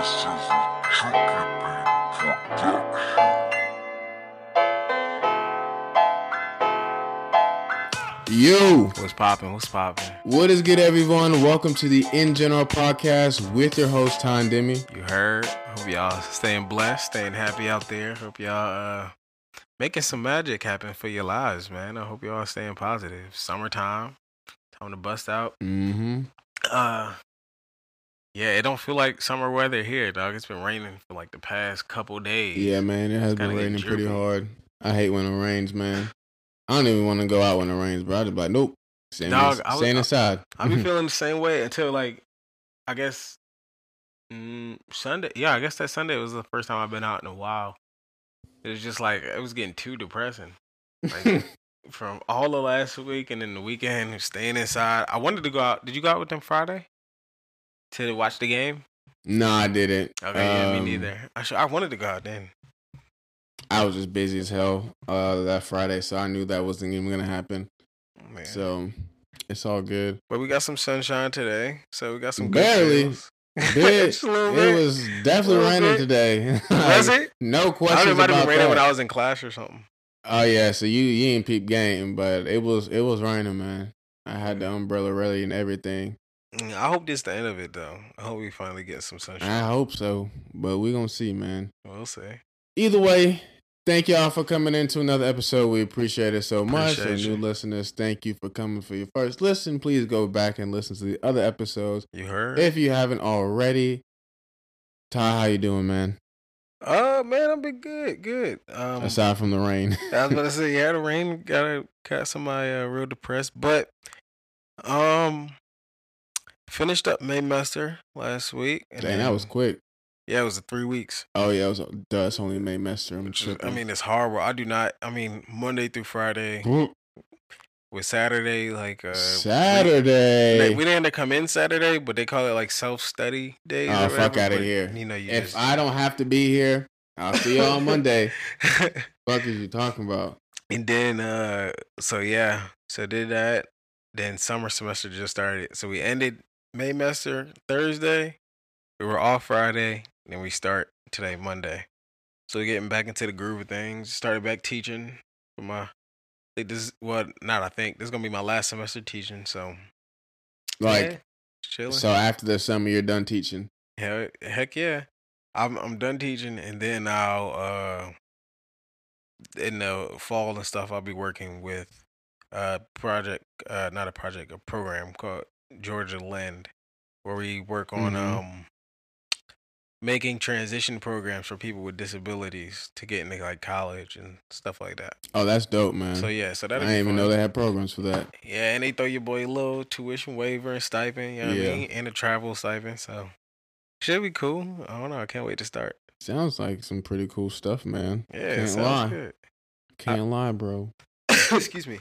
This is Chicken Beat production. Yo, What's popping? What's popping? what is good, everyone? Welcome to the In General podcast with your host, Tom Demi. You heard? Hope y'all staying blessed, staying happy out there. Hope y'all uh making some magic happen for your lives, man. I hope y'all staying positive. Summertime, time to bust out. Mm-hmm. Uh yeah, it don't feel like summer weather here, dog. It's been raining for like the past couple days. Yeah, man, it has been raining pretty hard. I hate when it rains, man. I don't even want to go out when it rains, bro. I just be like, nope, staying, Dog, ins- I was- staying inside. I be feeling the same way until like I guess mm, Sunday. Yeah, I guess that Sunday was the first time I've been out in a while. It was just like it was getting too depressing. Like from all the last week and then the weekend, staying inside. I wanted to go out. Did you go out with them Friday to watch the game? no, I didn't. Okay, yeah, me Um, neither. I should, I wanted to go out then. I was just busy as hell uh, that Friday, so I knew that wasn't even gonna happen. Man. So it's all good. but we got some sunshine today, so we got some good Barely. feels. Bit, Just a little it was definitely raining bit. today. Was Like, it? No I don't questions know, it might have been raining when I was in class or something. Oh yeah, so you you ain't peep game, but it was it was raining, man. I had the umbrella ready and everything. Mm, I hope this the end of it though. I hope we finally get some sunshine. I hope so, but we're gonna see, man. We'll see. Either way, thank y'all for coming into another episode. We appreciate it so much. Appreciate and new listeners, thank you for coming for your first listen. Please go back and listen to the other episodes You heard? if you haven't already. Ty, how you doing, man? Oh man, I've been good, good. Um, Aside from the rain, I was gonna say, yeah, the rain got got somebody uh, real depressed, but um, finished up Maymester last week. and dang, that was quick. yeah, it was three weeks. Oh yeah, it was. Duh, it's only May Which is, I mean, it's horrible. I do not. I mean, Monday through Friday with Saturday, like uh, Saturday. They, we didn't have to come in Saturday, but they call it like self study day. Oh, fuck outta but, here. You know, you if just, I don't have to be here, I'll see you on Monday. Fuck is you talking about? and then, uh, so yeah, so did that. Then summer semester just started. So we ended Maymester Thursday. We were off Friday. Then we start today, Monday. So we're getting back into the groove of things. Started back teaching for my. I this is what not. I think this is gonna be my last semester teaching. So Like, yeah, chilling. so after the summer, you're done teaching. Hell, heck yeah. I'm I'm done teaching and then I'll uh in the fall and stuff I'll be working with a project uh not a project, a program called Georgia LEND where we work on Mhm. um making transition programs for people with disabilities to get into like college and stuff like that. Oh, that's dope, man. So yeah, so that I didn't even know they had programs for that. Yeah, and they throw your boy a little tuition waiver and stipend, you know what Yeah. I mean? And a travel stipend, so should be cool. I don't know, I can't wait to start. Sounds like some pretty cool stuff, man. Yeah, Can't lie. good. Can't lie, bro. Excuse me.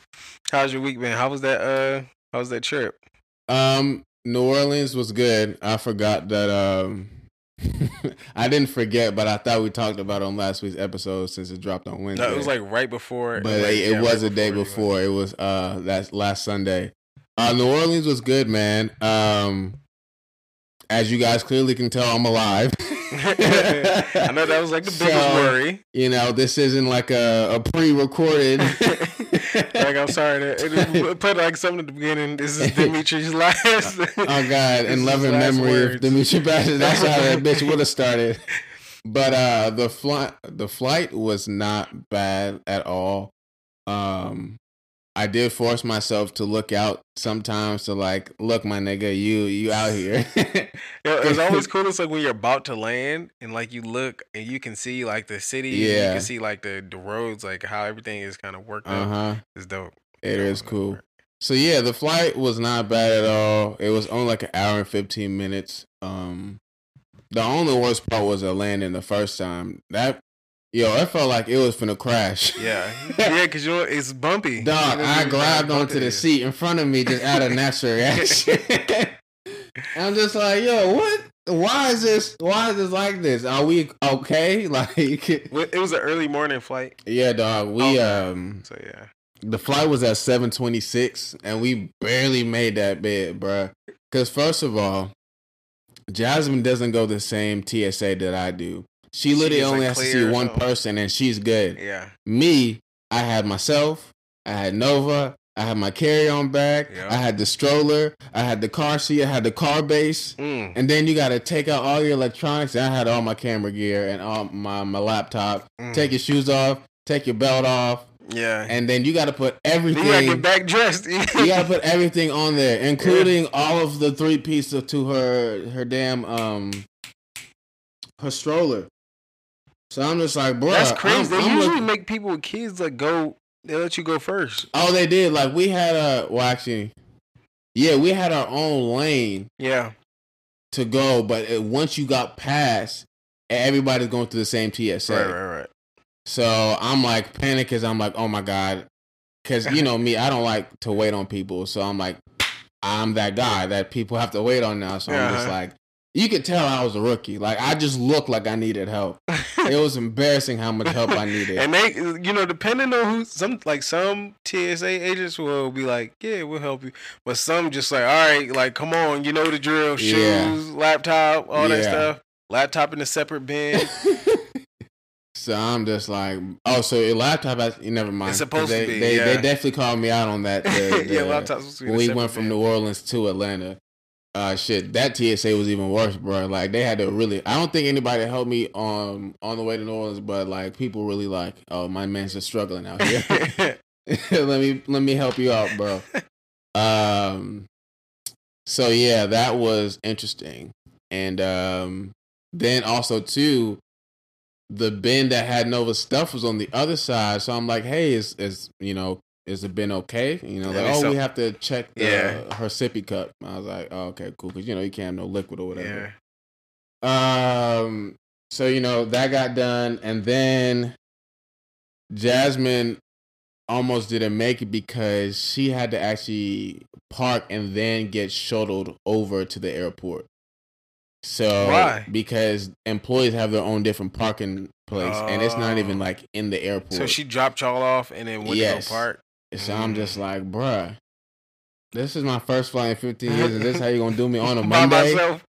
How's your week been? How was that? Uh, how was that trip? Um, New Orleans was good. I forgot that. Um, I didn't forget, but I thought we talked about it on last week's episode since it dropped on Wednesday. No, it was like right before. but like, it, yeah, was right a day went. before. It was uh that last Sunday. Uh, New Orleans was good, man. Um, as you guys clearly can tell, I'm alive. I know that was like the biggest So, worry. You know, this isn't like a, a pre-recorded. Like I'm sorry to it, put like something at the beginning. This is Dimitri's last. Oh God, This in loving memory words. of Dimitri Bashir. That's how that bitch would have started. But uh the flight the flight was not bad at all. Um I did force myself to look out sometimes to like, look, my nigga, you you out here. It's always cool. It's like when you're about to land and like you look and you can see like the city. Yeah, You can see like the, the roads, like how everything is kind of worked uh out. huh. It's dope. It Yeah, is cool. So yeah, the flight was not bad at all. It was only like an hour and fifteen minutes. Um, the only worst part was the landing the first time. That yo, it felt like it was finna crash. Yeah, yeah, because you know it's bumpy. Dog, You know, I grabbed onto the seat in front of me just out of natural reaction. I'm just like, yo, what? Why is this? Why is this like this? Are we okay? Like, It was an early morning flight, yeah, dog. We Okay. um, so yeah. the flight was at 7:26, and we barely made that bed, bruh. Because first of all, Jasmine doesn't go the same TSA that I do. She literally only has to see one person and she's good. Yeah. Me, I had myself, I had Nova, I had my carry-on bag, Yeah. I had the stroller, I had the car seat, I had the car base, Mm. and then you got to take out all your electronics. And I had all my camera gear and all my my laptop. Mm. Take your shoes off, take your belt off, Yeah. and then you got to put everything. you gotta get back dressed. you gotta put everything on there, including all of the three pieces to her her damn um her stroller. So I'm just like, bro, That's crazy. I'm, they I'm usually looking- make people with kids like go. They let you go first. oh, they did. Like we had a well, actually, yeah, we had our own lane Yeah. to go, but it, once you got past, everybody's going through the same TSA. Right. Right. Right. So I'm like panic because I'm like, oh my god, because you know me, I don't like to wait on people. So I'm like, I'm that guy that people have to wait on now. So I'm just Uh-huh. like, you could tell I was a rookie. Like I just looked like I needed help. It was embarrassing how much help I needed. and they, you know, depending on who, some like some TSA agents will be like, "Yeah, we'll help you," but some just like, "All right, like, come on, you know the drill: shoes, Yeah. laptop, all that stuff, laptop in a separate bin." so I'm just like, oh, so your laptop has. You never mind. It's supposed 'Cause to they, be, They, yeah. they definitely called me out on that. the- yeah, the- laptop's supposed to be in when we went from bin. New Orleans to Atlanta. Uh, shit, that TSA was even worse, bro. Like they had to really. I don't think anybody helped me on on the way to New Orleans, but like people really like, oh, my man's just struggling out here. let me let me help you out, bro. Um, so yeah, that was interesting, and um, then also too, the bin that had Nova stuff was on the other side. So I'm like, hey, is is you know is it been okay? You know, like oh, so- we have to check the, Yeah. her sippy cup. I was like, oh, okay, cool, because you know you can't have no liquid or whatever. yeah. Um, so you know that got done, and then Jasmine almost didn't make it because she had to actually park and then get shuttled over to the airport. So Why? Because employees have their own different parking place, and it's not even Oh. like in the airport. So she dropped y'all off and then went Yes. to go park. So I'm just Mm. like, bruh, this is my first flight in 15 years, and this how you gonna do me on a Monday?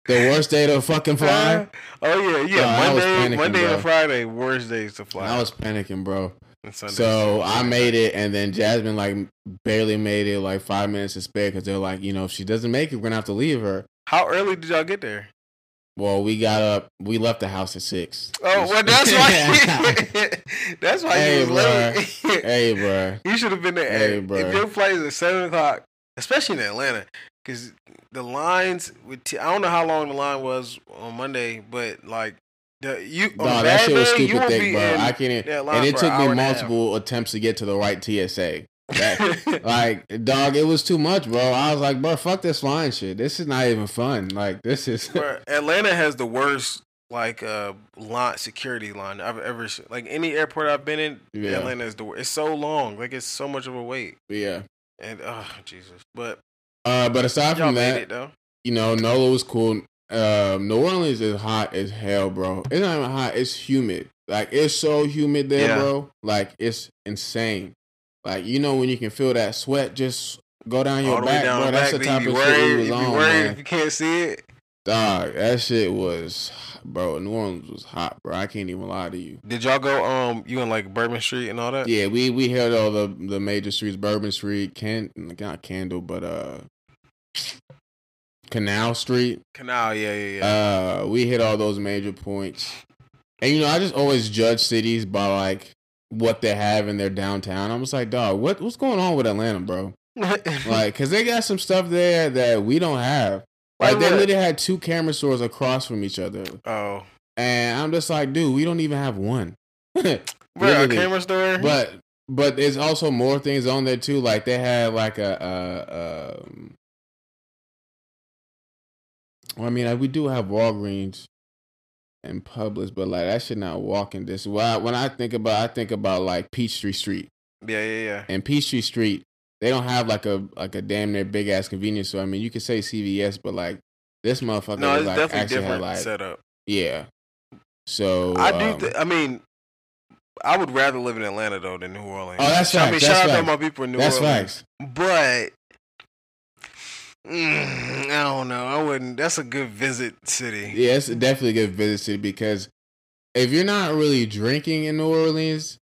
The worst day to fucking fly. Oh yeah, yeah. Monday, panicking, Monday bro. and Friday, worst days to fly. I was panicking, bro. So I made it, and then Jasmine like barely made it, like five minutes to spare, because they're like, you know, if she doesn't make it, we're gonna have to leave her. How early did y'all get there? Well, we got up, we left the house at six. Oh, well, that's why. that's why Hey, you was late. hey, bro. You should have been there. Hey, bruh. If your flight is at seven o'clock, especially in Atlanta, because the lines with T- I don't know how long the line was on Monday, but like the you No, that shit was stupid thick, bro. I can't. And it took me and a half. multiple attempts to get to the right TSA. Like, dog, it was too much, bro. I was like, bro, fuck this flying shit. This is not even fun. Like, this is. Atlanta has the worst like uh line security line I've ever seen. Like any airport I've been in, Yeah. Atlanta is the worst. It's so long. Like it's so much of a wait. yeah. And oh Jesus. But Uh, but aside from that, it though. you know, Nola was cool. Um, New Orleans is hot as hell, bro. It's not even hot. It's humid. Like it's so humid there, Yeah. bro. Like it's insane. Like you know when you can feel that sweat just go down your back, down bro. That's the type of be shit we was you on, worried man. if you can't see it. Dog, that shit was, bro. New Orleans was hot, bro. I can't even lie to you. Did y'all go um you in like Bourbon Street and all that? Yeah, we we hit all the the major streets, Bourbon Street, Can not Candle, but uh, Canal Street. Canal, yeah, yeah, yeah. Uh, we hit all those major points, and you know, I just always judge cities by like what they have in their downtown. I'm just like, dog, what what's going on with Atlanta, bro? Like, cause they got some stuff there that we don't have. Like, they literally had two camera stores across from each other, oh. and I'm just like, dude, we don't even have one. Bro, a camera store? but but there's also more things on there too. Like they had like a, a um. Well, I mean, like, we do have Walgreens and Publix, but like that shit not walking this. When I, when I think about, I think about like Peachtree Street yeah, yeah, yeah. and Peachtree Street. They don't have like a like a damn near big ass convenience store. I mean, you could say CVS, but like this motherfucker No, it's like definitely had different like setup. yeah. So I do. um, Th- I mean, I would rather live in Atlanta though than New Orleans. Oh, that's I mean, facts, shout that's out to facts. my people in New that's Orleans. facts. But Mm, I don't know. I wouldn't. That's a good visit city. Yeah, it's definitely a good visit city because if you're not really drinking in New Orleans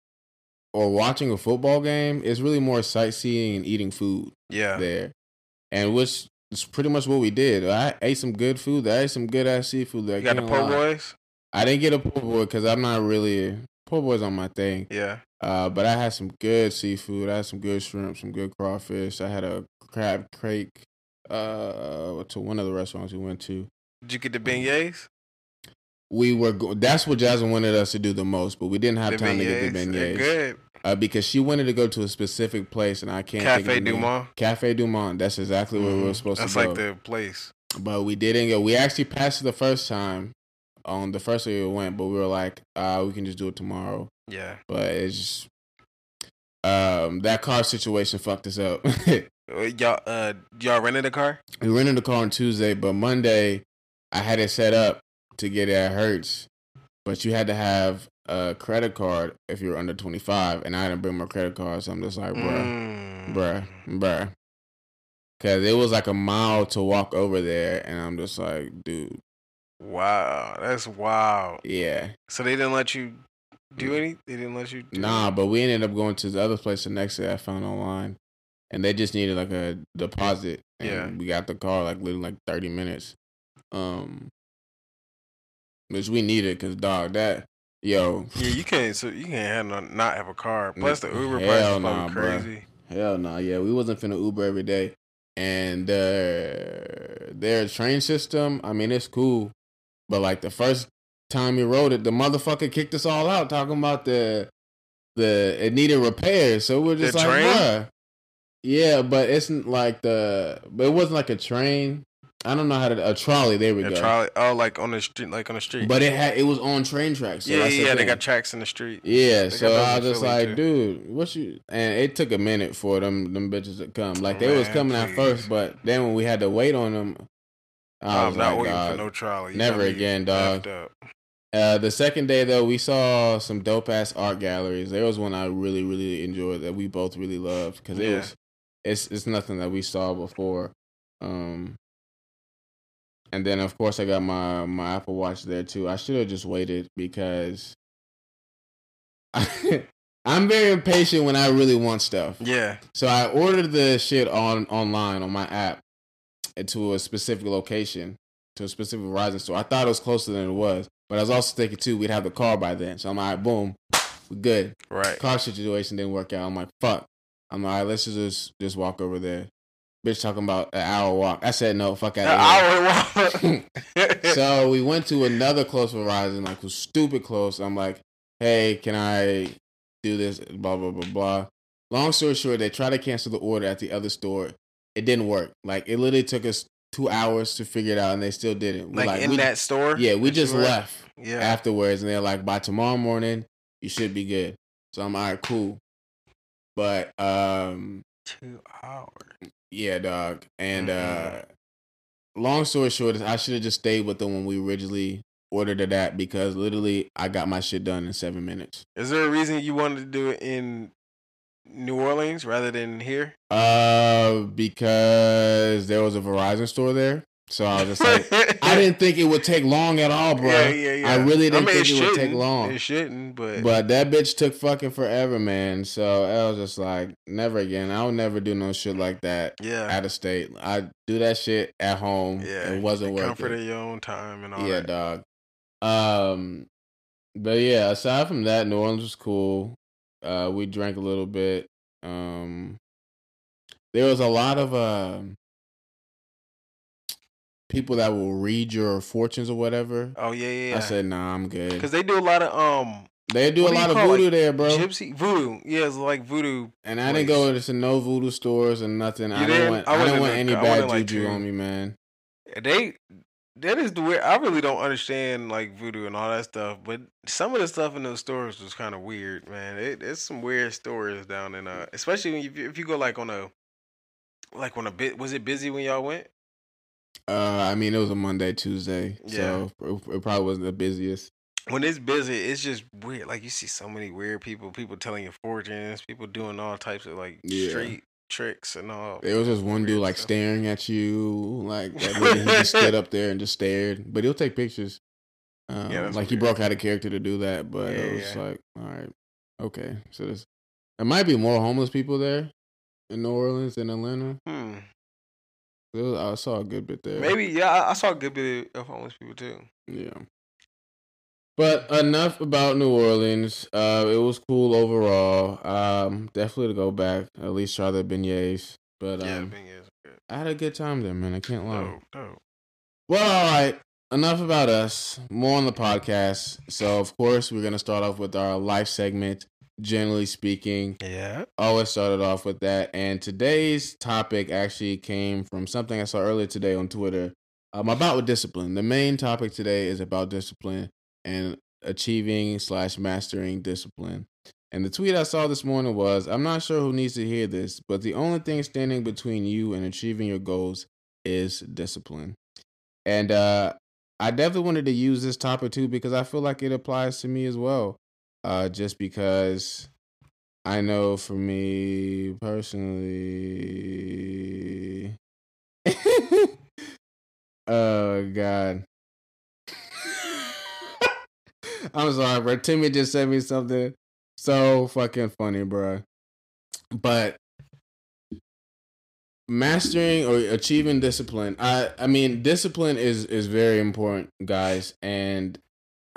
or watching a football game, it's really more sightseeing and eating food Yeah. there. And which is pretty much what we did. I ate some good food. I ate some good ass seafood. There. You got the po' boys. I didn't get a po' boy because I'm not really po' boys on my thing. Yeah. Uh, but I had some good seafood. I had some good shrimp, some good crawfish. I had a crab cake uh, to one of the restaurants we went to. Did you get the beignets? We were go- that's what Jasmine wanted us to do the most, but we didn't have The time to get the beignets. They're good. uh, because she wanted to go to a specific place, and I can't. Cafe. Du Monde. Cafe Du Monde. That's exactly where we were Mhm. supposed That's to go. That's like the place. but we didn't go. We actually passed it the first time on the first day we went, but we were like, uh, we can just do it tomorrow. Yeah. But it's just um that car situation fucked us up. Y'all, uh, y'all rented a car? we rented a car on Tuesday, but Monday I had it set up to get it at Hertz, but you had to have a credit card if you were under twenty five, and I didn't bring my credit card, so I'm just like, bruh, Mm. bruh, bruh, because it was like a mile to walk over there, and I'm just like, dude, Wow, that's wild. yeah, So they didn't let you do any? They didn't let you. Do nah, but we ended up going to the other place the next day I found online, and they just needed like a deposit, and Yeah. we got the car like literally like thirty minutes, um, which we needed because dog that yo Yeah, you can't. So you can't have no, not have a car. Plus the Uber price is nah, bruh. crazy. hell no yeah we wasn't finna Uber every day, and uh, their train system I mean it's cool, but like the first time we rode it the motherfucker kicked us all out talking about the the it needed repairs so we're just The like train? bruh. Yeah but it's like the but it wasn't like a train I don't know how to a trolley there we A go trolley. Oh, like on the street, like on the street. but it had it was on train tracks so yeah, the yeah, they got tracks in the street. Yeah, They so I was just like, too. dude, what you? And it took a minute for them them bitches to come. Like they was Man, coming at please. first, but then when we had to wait on them, I I'm was not like, waiting dog. for no trolley. You never again, dog. Uh, the second day though, we saw some dope ass art galleries. There was one I really really enjoyed that we both really loved because it was it's it's nothing that we saw before. Um, and then of course I got my my Apple Watch there too. I should have just waited because I'm very impatient when I really want stuff. Yeah, So I ordered the shit on online on my app to a specific location, to a specific Verizon store. I thought it was closer than it was, but I was also thinking too we'd have the car by then. So I'm like, boom, we good. right. Car situation didn't work out. I'm like, fuck. I'm like, all right, let's just just walk over there. Bitch talking about an hour walk. I said no, fuck out of here. I would so we went to another close Verizon, like was stupid close. I'm like, hey, can I do this? Blah blah blah blah. Long story short, they tried to cancel the order at the other store. It didn't work. Like it literally took us two hours to figure it out, and they still didn't. We're like, in we, that store. yeah, we just left Yeah, afterwards, and they're like, by tomorrow morning, you should be good. So I'm all right, cool. But um, two hours. yeah, dog. And Mhm. uh long story short is I should have just stayed with them when we originally ordered it at because literally I got my shit done in seven minutes. Is there a reason you wanted to do it in New Orleans rather than here? Uh because there was a Verizon store there. So I was just like I didn't think it would take long at all, bro. Yeah, yeah, yeah. I really didn't think it it would take long. It shouldn't, but, But that bitch took fucking forever, man. So I was just like, never again. I would never do no shit like that yeah, out of state. I do that shit at home. yeah, It wasn't worth comfort of your own time and all yeah, that. dog. Um, but yeah, aside from that, New Orleans was cool. Uh, we drank a little bit. Um, there was a lot of uh, people that will read your fortunes or whatever. Oh yeah, yeah. yeah. I said, nah, I'm good. because they do a lot of um They do a do lot of voodoo there, bro. gypsy voodoo. Yeah, it's like voodoo. And I didn't go to no voodoo stores and nothing. I didn't didn't? want. I I, didn't want any I bad like, juju on me, man. They that is the weird. I really don't understand like voodoo and all that stuff, but some of the stuff in those stores was kind of weird, man. It, it's some weird stories down in uh, especially when you, if you go like on a like on a bit. Was it busy when y'all went? Uh, I mean, it was a Monday, Tuesday, so it, it probably wasn't the busiest. When it's busy, it's just weird. Like you see so many weird people, people telling your fortunes, people doing all types of like Yeah. street tricks and all. There was just one dude like stuff. staring at you, like that he just stood up there and just stared. But he'll take pictures. Um, Yeah, like he broke out of character to do that, but Yeah, it was yeah. like, all right, okay. So there's, there might be more homeless people there in New Orleans than Atlanta. Hmm. I saw a good bit there. Maybe yeah. I, I saw a good bit of homeless people too. Yeah. But enough about New Orleans. Uh, it was cool overall. Um, definitely to go back. At least try the beignets. But yeah, um, is good. I had a good time there, man. I can't lie. No, no. Well, all right. Enough about us. More on the podcast. So, of course, we're gonna start off with our life segment. Generally speaking, Yeah. always started off with that. And today's topic actually came from something I saw earlier today on Twitter um, about discipline. The main topic today is about discipline and achieving slash mastering discipline. And the tweet I saw this morning was I'm not sure who needs to hear this, but the only thing standing between you and achieving your goals is discipline. And uh, I definitely wanted to use this topic too because I feel like it applies to me as well. Uh, just because I know for me personally. oh God. I'm sorry, bro. Timmy just sent me something so fucking funny, bro. But mastering or achieving discipline, I I mean, discipline is is very important, guys, and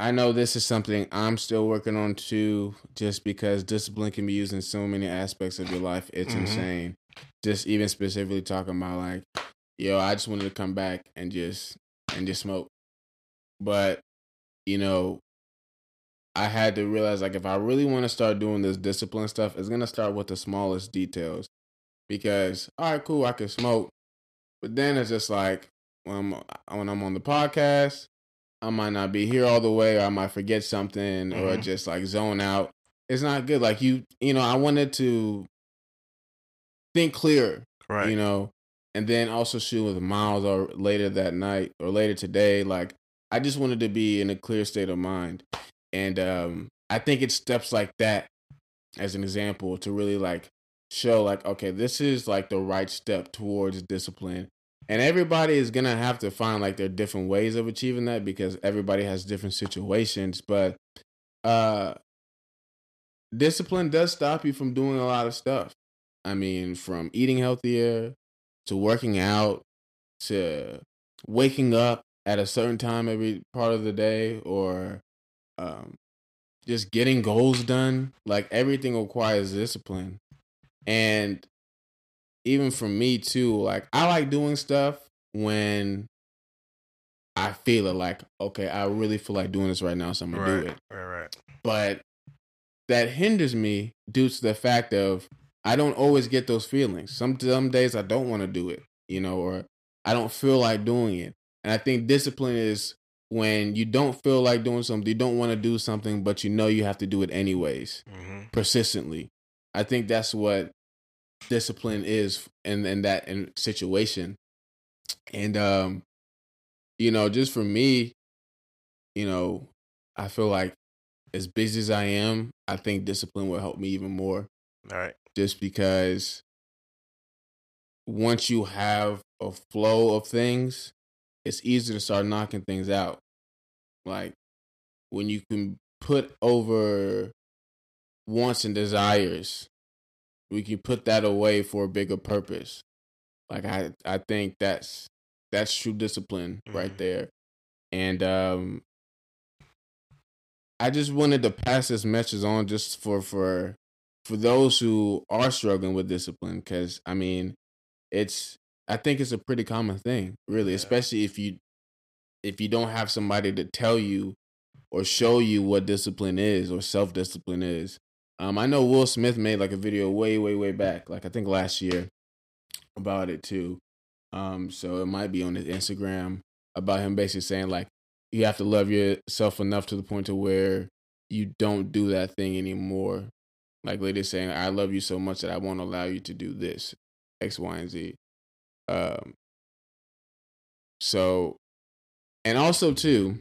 I know this is something I'm still working on too, just because discipline can be used in so many aspects of your life. It's Mhm. insane. Just even specifically talking about like, yo, I just wanted to come back and just and just smoke. But, you know, I had to realize like if I really want to start doing this discipline stuff, it's gonna start with the smallest details. Because all right, cool, I can smoke, but then it's just like when I'm when I'm on the podcast, I might not be here all the way, or I might forget something, or Mhm. just like zone out. It's not good. Like you, you know, I wanted to think clear, Right. you know, and then also shoot with Miles or later that night or later today. Like I just wanted to be in a clear state of mind, and um, I think it's steps like that as an example to really like show like okay, this is like the right step towards discipline. And everybody is gonna have to find like their different ways of achieving that because everybody has different situations. But uh discipline does stop you from doing a lot of stuff. I mean, from eating healthier to working out to waking up at a certain time every part of the day or um, just getting goals done. Like everything requires discipline. And even for me too, like I like doing stuff when I feel it like, okay, I really feel like doing this right now, so I'm gonna right. do it Right. Right. but that hinders me due to the fact of I don't always get those feelings. Some some days I don't want to do it, you know, or I don't feel like doing it. And I think discipline is when you don't feel like doing something, you don't want to do something, but you know you have to do it anyways, Mm-hmm. persistently. I think that's what discipline is in in that in situation. And um, you know, just for me, you know, I feel like as busy as I am, I think discipline will help me even more All right. just because once you have a flow of things, it's easy to start knocking things out. Like when you can put over wants and desires, we can put that away for a bigger purpose. Like I I think that's that's true discipline right Mhm. there. And um I just wanted to pass this message on just for for for those who are struggling with discipline cuz I mean it's I think it's a pretty common thing, really, Yeah. especially if you if you don't have somebody to tell you or show you what discipline is or self discipline is. Um, I know Will Smith made like a video way, way, way back, like I think last year, about it too. Um, so it might be on his Instagram about him basically saying like you have to love yourself enough to the point to where you don't do that thing anymore. Like lady saying, I love you so much that I won't allow you to do this, X, Y, and Z. Um, so, and also too,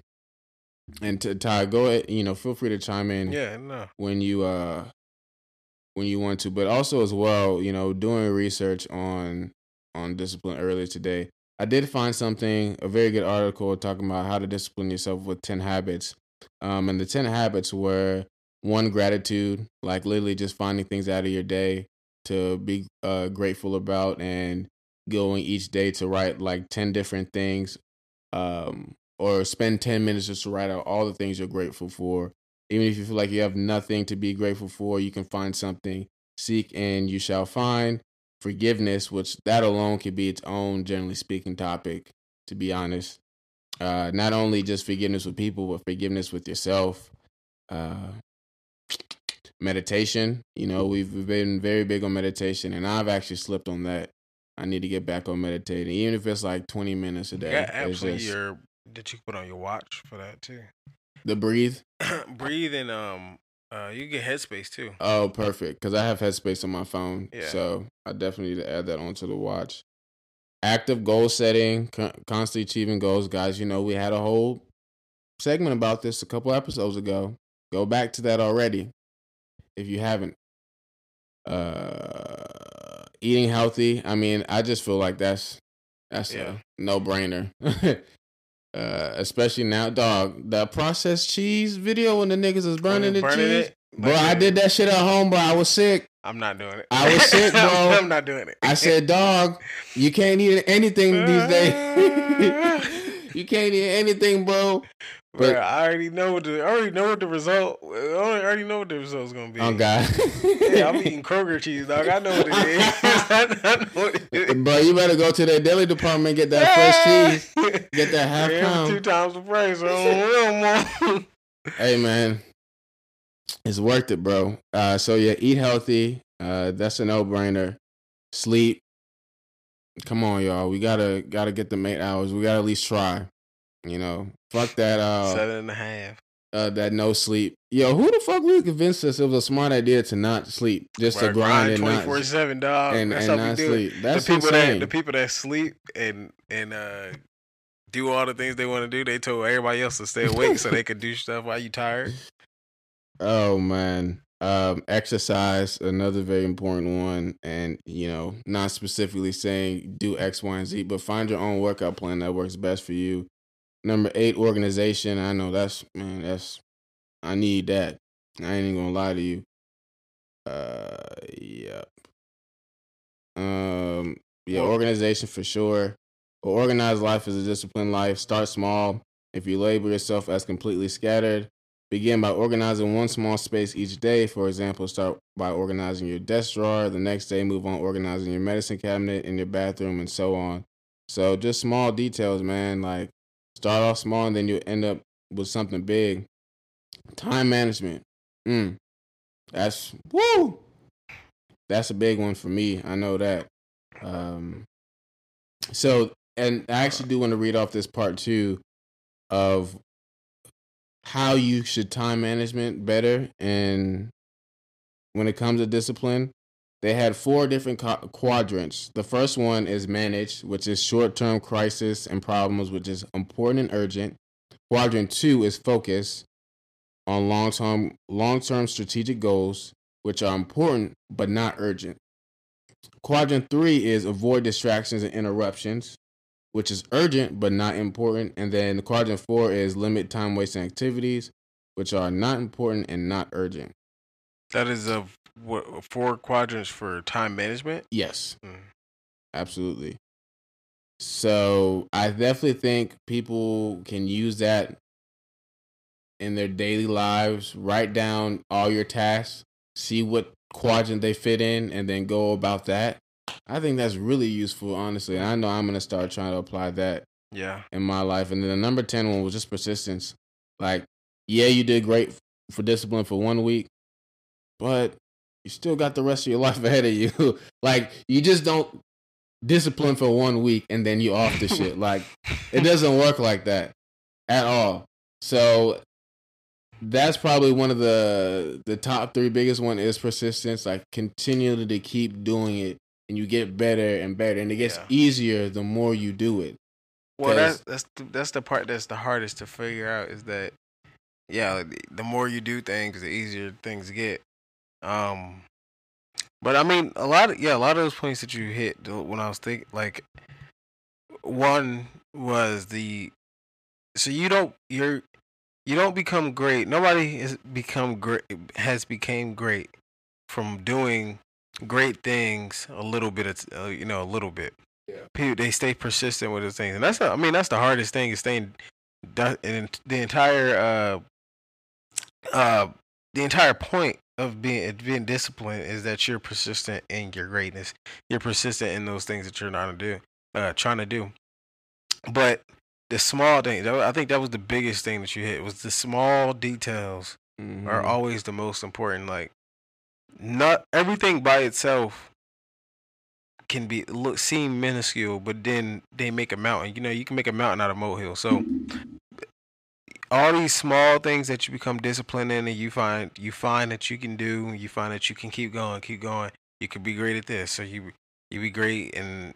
and to Ty, go ahead, you know, feel free to chime in Yeah. No. when you uh when you want to, but also as well, you know, doing research on on discipline earlier today. I did find something, a very good article talking about how to discipline yourself with 10 habits. Um, and the 10 habits were one, gratitude, like literally just finding things out of your day to be uh, grateful about and going each day to write like 10 different things um, or spend 10 minutes just to write out all the things you're grateful for. Even if you feel like you have nothing to be grateful for, you can find something. Seek and you shall find forgiveness, which that alone could be its own, generally speaking, topic, to be honest. Uh, not only just forgiveness with people, but forgiveness with yourself. Uh, meditation, you know, we've been very big on meditation, and I've actually slipped on that. I need to get back on meditating, even if it's like 20 minutes a day. Yeah, It's absolutely. just- Your that you put on your watch for that too. the breathe. Breathe and um, uh, you get Headspace too. Oh, perfect. Because I have Headspace on my phone. Yeah. So I definitely need to add that onto the watch. Active goal setting, con- constantly achieving goals. Guys, you know, we had a whole segment about this a couple episodes ago. Go back to that already if you haven't. Uh, eating healthy. I mean, I just feel like that's that's Yeah. a no brainer. uh, especially now, dog. The processed cheese video when the niggas is burning the cheese. it. Bro, I did that shit at home, bro. I was sick. I'm not doing it. I was sick, bro. I'm not doing it. I said, dog, you can't eat anything these days. you can't eat anything, bro. Bro, but- I already know what the I already know what the result. I already know what the result's gonna be. Oh God. Yeah, I'm eating Kroger cheese, dog. I know what it is. I know what it is. bro, you better go to the deli department and get that fresh cheese. Get that half Yeah, pound. Two times the price. I don't know, man. Hey man, it's worth it, bro. Uh, so yeah, eat healthy. Uh, that's a no brainer. Sleep. Come on, y'all. We gotta gotta get the eight hours. We gotta at least try. You know, fuck that. Uh, Seven and a half. uh, that no sleep. Yo, who the fuck really convinced us it was a smart idea to not sleep, just to grind and seven, dog. and, That's and how we not do it. sleep? That's the people insane. that the people that sleep and and uh do all the things they want to do, they told everybody else to stay awake so they could do stuff while you tired. Oh man. Um, exercise, another very important one, and you know, not specifically saying do X, Y, and Z, but find your own workout plan that works best for you. Number eight, organization. I know that's man, that's I need that. I ain't even gonna lie to you. Uh, yep. Um, yeah, organization for sure. But organized life is a disciplined life. Start small. If you label yourself as completely scattered, begin by organizing one small space each day. For example, start by organizing your desk drawer. The next day, move on organizing your medicine cabinet in your bathroom, and so on. So just small details, man. Like start off small, and then you end up with something big. Time management. Mm. That's woo. That's a big one for me. I know that. Um, so, and I actually do want to read off this part too of how you should time management better. And when it comes to discipline, they had four different co- quadrants. The first one is managed, which is short term crisis and problems, which is important and urgent. Quadrant two is focus on long term long term strategic goals, which are important but not urgent. Quadrant three is avoid distractions and interruptions, which is urgent but not important. And then quadrant four is limit time wasting activities, which are not important and not urgent. That is a what, four quadrants for time management. Yes, Mm. absolutely. So I definitely think people can use that in their daily lives. Write down all your tasks, see what quadrant they fit in, and then go about that. I think that's really useful, honestly. And I know I'm gonna start trying to apply that Yeah, in my life. And then the number 10 one was just persistence. Like, yeah, you did great for discipline for one week, but you still got the rest of your life ahead of you. like, you just don't discipline for one week and then you off the shit. Like, it doesn't work like that at all. So that's probably one of the the top three biggest one is persistence. Like continually to keep doing it and you get better and better and it gets Yeah. easier the more you do it. Well, that's that's the, that's the part that's the hardest to figure out is that yeah, the- the more you do things, the easier things get. Um, But I mean, a lot of yeah, a lot of those points that you hit when I was thinking, like, one was the so you don't you're you don't become great. Nobody has become great has became great from doing great things a little bit of uh, you know a little bit. Yeah. People they stay persistent with those things, and that's I mean that's the hardest thing is staying. The, the entire uh uh the entire point of being being disciplined is that you're persistent in your greatness. You're persistent in those things that you're trying to do, uh, trying to do. But the small things, I think that was the biggest thing that you hit was the small details Mhm. are always the most important. Like, not everything by itself can be look seem minuscule, but then they make a mountain. You know, you can make a mountain out of molehill. So all these small things that you become disciplined in, and you find you find that you can do, you find that you can keep going, keep going. You could be great at this, so you you be great and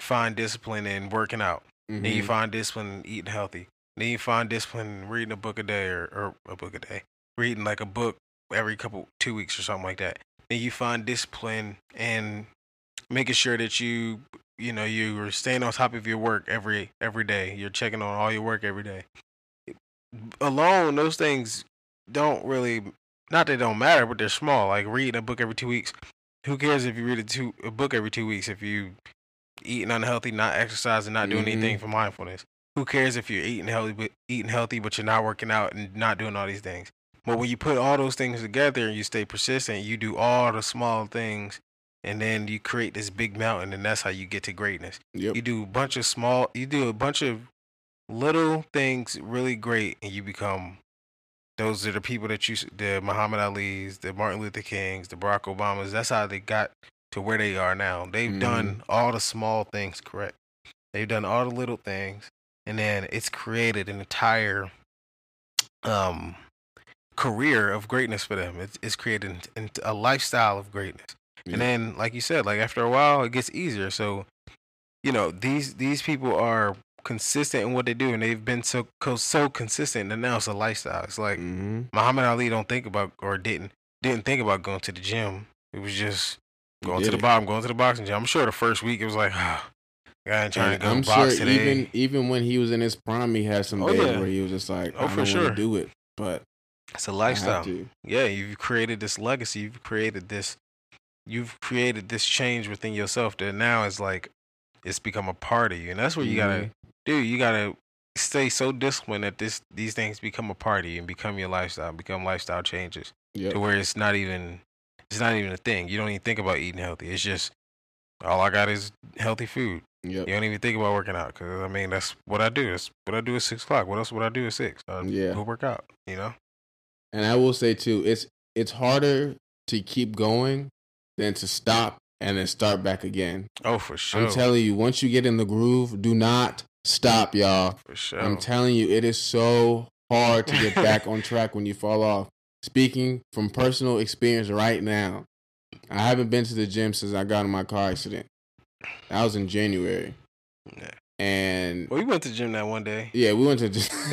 find discipline in working out. Then you Mhm. find discipline in eating healthy. Then you find discipline in reading a book a day or, or a book a day. Reading like a book every couple two weeks or something like that. Then you find discipline and making sure that you you know you're staying on top of your work every every day. You're checking on all your work every day. Alone, those things don't really not they don't matter, but they're small. Like reading a book every two weeks. Who cares if you read a two a book every two weeks if you eating unhealthy, not exercising, not doing Mhm. anything for mindfulness? Who cares if you're eating healthy but eating healthy but you're not working out and not doing all these things? But when you put all those things together and you stay persistent, you do all the small things and then you create this big mountain and that's how you get to greatness. Yep. You do a bunch of small you do a bunch of little things really great and you become those are the people that you the Muhammad Ali's, the Martin Luther Kings, the Barack Obamas. That's how they got to where they are now. They've done all the small things correct. They've done all the little things, and then it's created an entire um career of greatness for them. It's it's created a lifestyle of greatness. Yeah. And then, like you said, like after a while, it gets easier. So, you know, these these people are consistent in what they do, and they've been so co- so consistent, and now it's a lifestyle. It's like Mhm. Muhammad Ali don't think about or didn't didn't think about going to the gym. It was just going to the bottom, going to the boxing gym. I'm sure the first week it was like, ah, guy ain't trying to go I'm box sure today. even even when he was in his prime, he had some Oh, days yeah. where he was just like, Oh, I for sure. do it, but it's a lifestyle. Yeah, you've created this legacy. You've created this. You've created this change within yourself that now is like it's become a part of you, and that's what you gotta Do. You gotta stay so disciplined that this these things become a party and become your lifestyle, become lifestyle changes. Yep. to where it's not even it's not even a thing. You don't even think about eating healthy. It's just all I got is healthy food. Yep. You don't even think about working out because I mean that's what I do. That's what I do at six o'clock. What else would I do at six? I Yeah. go work out. You know. And I will say too, it's it's harder to keep going than to stop and then start back again. Oh, for sure. I'm telling you, once you get in the groove, do not stop, y'all. for sure. I'm telling you, it is so hard to get back on track when you fall off. Speaking from personal experience right now, I haven't been to the gym since I got in my car accident. That was in January. Yeah. And well, we went to the gym that one day. yeah, we went to gym.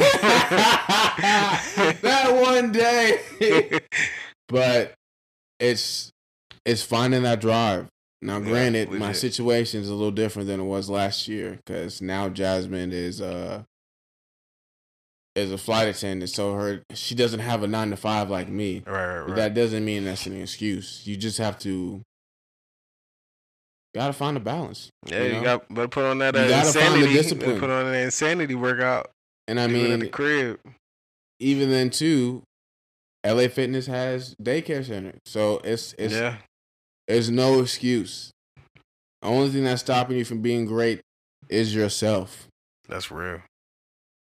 that one day. but it's it's finding that drive. Now, Yeah, granted, my situation is a little different than it was last year because now Jasmine is uh is a flight attendant, so her she doesn't have a nine to five like me. right, right, But that doesn't mean that's an excuse. You just have to gotta find a balance. yeah, you you, got better put on that uh, You gotta find the insanity. discipline. Put on an insanity workout. And I mean, in the crib. even then too, LA Fitness has daycare center, so it's it's yeah, There's no excuse. The only thing that's stopping you from being great is yourself. that's real.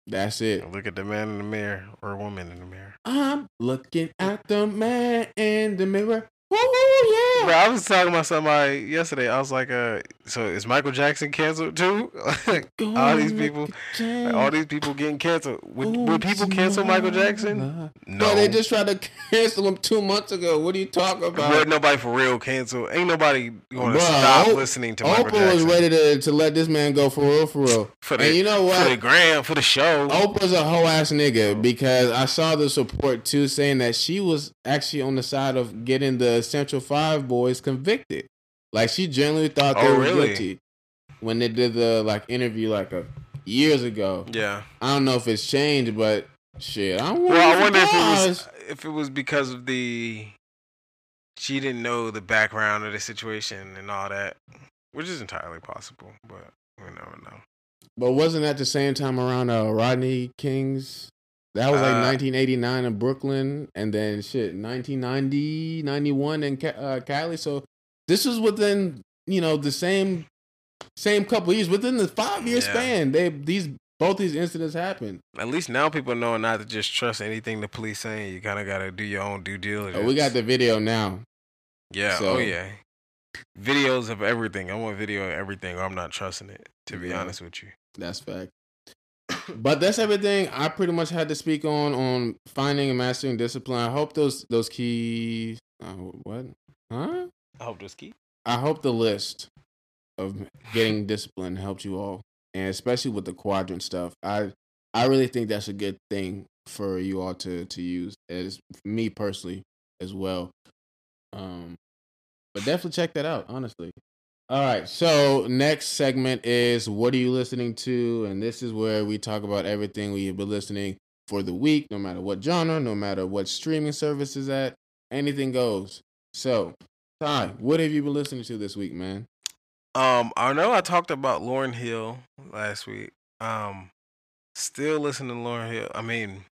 That's it. Look at the man in the mirror or a woman in the mirror. I'm looking at the man in the mirror. Woo, yeah. Bro, I was talking about somebody yesterday. I was like, uh, so is Michael Jackson canceled too? Like, all these people, like, all these people getting canceled. Would, would people cancel Michael Jackson? No. They just tried to cancel him two months ago. What are you talking about? But nobody for real cancel. Ain't nobody going to stop Oprah- listening to Michael Oprah Jackson. was ready to, to let this man go for real, for real. for the, and you know what? for the gram, for the show. Oprah's a hoe ass nigga because I saw the report too saying that she was actually on the side of getting the Central Five Boys convicted. Like she genuinely thought they Oh, were really? guilty when they did the like interview like a years ago. Yeah. I don't know if it's changed, but shit, I wouldn't Well, I wonder if it was if it was because of the she didn't know the background of the situation and all that, which is entirely possible, but we never know. But wasn't that the same time around uh, Rodney King's? That was like Uh, 1989 in Brooklyn, and then shit 1990, 91 in uh, Cali. So this was within you know the same same couple years within the five year Yeah. span. They these both these incidents happened. At least now people know not to just trust anything the police saying. You kind of got to do your own due diligence. Oh, we got the video now. yeah. so- oh yeah. Videos of everything. I want video of everything, or I'm not trusting it. To be Yeah. honest with you. That's fact. But that's everything I pretty much had to speak on on finding and mastering discipline. I hope those those keys. Uh, what? Huh? I hope those keep. I hope the list of getting discipline helped you all, and especially with the quadrant stuff. I I really think that's a good thing for you all to to use as me personally as well. Um, but definitely check that out. Honestly. All right. So next segment is what are you listening to, and this is where we talk about everything we've been listening for the week, no matter what genre, no matter what streaming service is at, anything goes. So, Ty, what have you been listening to this week, man? Um, I know I talked about Lauryn Hill last week. Um, still listening to Lauryn Hill. I mean,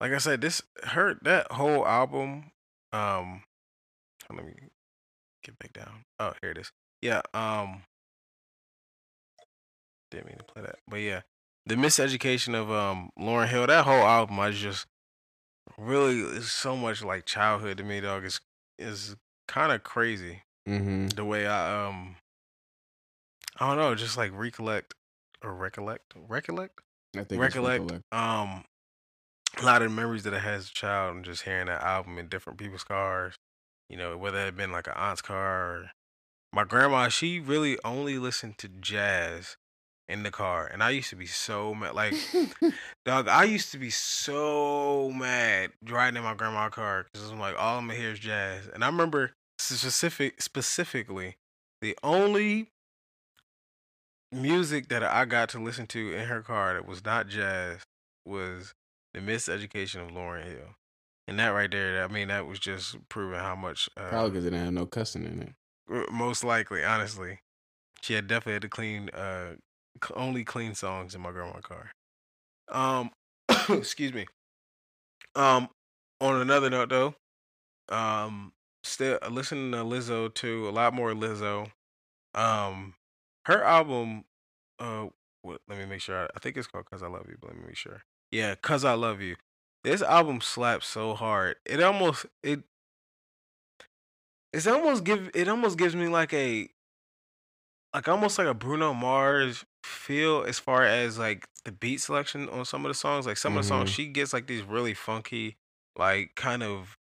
like I said, this her that whole album. Um, let me get back down. Oh, here it is. Yeah. Um, didn't mean to play that, but yeah, the miseducation of um Lauryn Hill. That whole album, I just really is so much like childhood to me, dog. It's is kind of crazy Mm-hmm. the way I um I don't know, just like recollect or recollect recollect I think recollect recollect. um a lot of the memories that I had as a child and just hearing that album in different people's cars, you know, whether it had been like an aunt's car or my grandma, she really only listened to jazz in the car. And I used to be so mad like dog, I used to be so mad riding in my grandma's car because I'm like all I'm gonna hear is jazz. And I remember specific specifically the only music that I got to listen to in her car that was not jazz was the miseducation of Lauryn Hill. And that right there, I mean, that was just proving how much. Uh, Probably because it didn't have no cussing in it. Uh, most likely, honestly, she had definitely had to clean, uh, only clean songs in my grandma's car. Um, excuse me. Um, on another note, though, um, still listening to Lizzo too. A lot more Lizzo. Um, her album, uh, what, let me make sure. I, I think it's called "Cuz I Love You," but let me make sure. Yeah, "Cuz I Love You." This album slaps so hard. It almost it. It's almost give it almost gives me like a, like almost like a Bruno Mars feel as far as like the beat selection on some of the songs. Like some of the songs, Mhm. she gets like these really funky, like kind of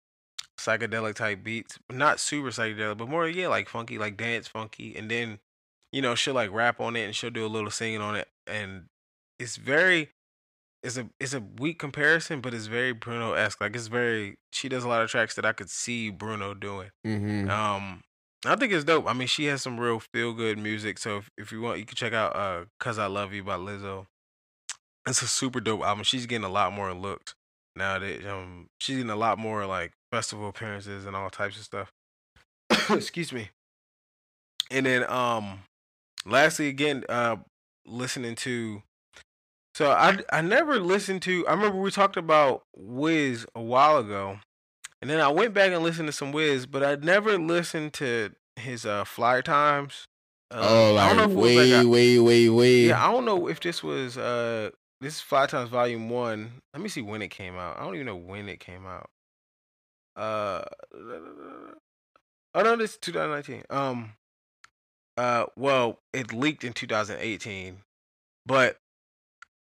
psychedelic type beats, not super psychedelic, but more yeah, like funky, like dance funky, and then you know she'll like rap on it and she'll do a little singing on it, and it's very, it's a it's a weak comparison, but it's very Bruno esque. Like it's very she does a lot of tracks that I could see Bruno doing. Mm-hmm. Um, I think it's dope. I mean, she has some real feel good music. So if, if you want, you can check out uh "Cuz I Love You" by Lizzo. It's a super dope album. She's getting a lot more looks nowadays. Um, she's getting a lot more like festival appearances and all types of stuff. Excuse me. And then um, lastly, again, uh, listening to. So I I never listened to. I remember we talked about Wiz a while ago, and then I went back and listened to some Wiz, but I never listened to his uh Fly Times. Uh, oh, I don't know like was way, like a- way, way, way. yeah, I don't know if this was uh this is Fly Times Volume One. Let me see when it came out. I don't even know when it came out. Uh, oh no, this is 2019. Um, uh, well, it leaked in 2018, but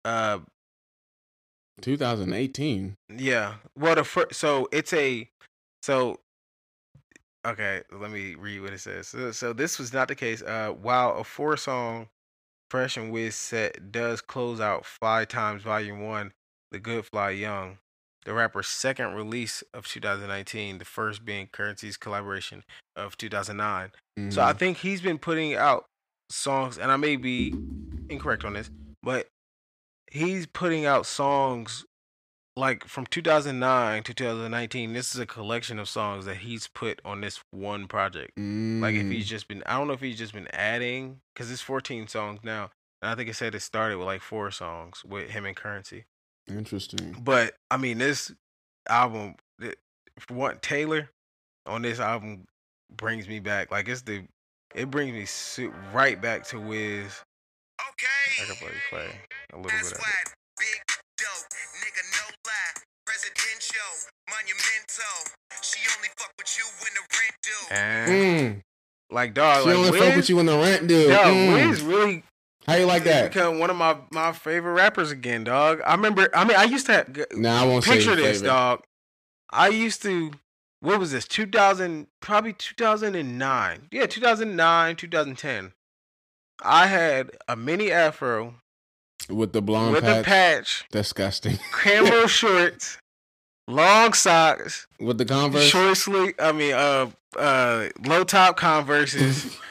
uh, 2018. yeah. Well, the first, so it's a so. Okay, let me read what it says. So, so this was not the case. Uh, while a four-song Fresh and Wiz set does close out Fly Times Volume One, The Good Fly Young. the rapper's second release of 2019, the first being Currency's collaboration of 2009. So I Mhm. think he's been putting out songs, and I may be incorrect on this, but he's putting out songs like from 2009 to 2019. This is a collection of songs that he's put on this one project. Like if Mm. he's just been, I don't know if he's just been adding because it's 14 songs now, and I think it said it started with like four songs with him and Currency. interesting. But I mean, this album, one, Taylor on this album brings me back. Like it's the, it brings me right back to Wiz. I Okay. can play, play a little That's bit of why it. big dope, nigga no lie. Presidential, monumental. She only fuck with you when the rent due. And Mm. like dog, She like only Wiz, fuck with you when the rent due. dog, Mm. Wiz really How you like that? become one of my my favorite rappers again, dog. I remember. I mean, I used to have, g- Nah, I won't say picture your this, favorite. dog. I used to. What was this? 2000, probably 2009. Yeah, 2009, 2010. I had a mini afro with the blonde with patch. a patch, Disgusting. camo shorts, long socks, with the Converse. short sleeve. I mean, uh, uh, low top Converses.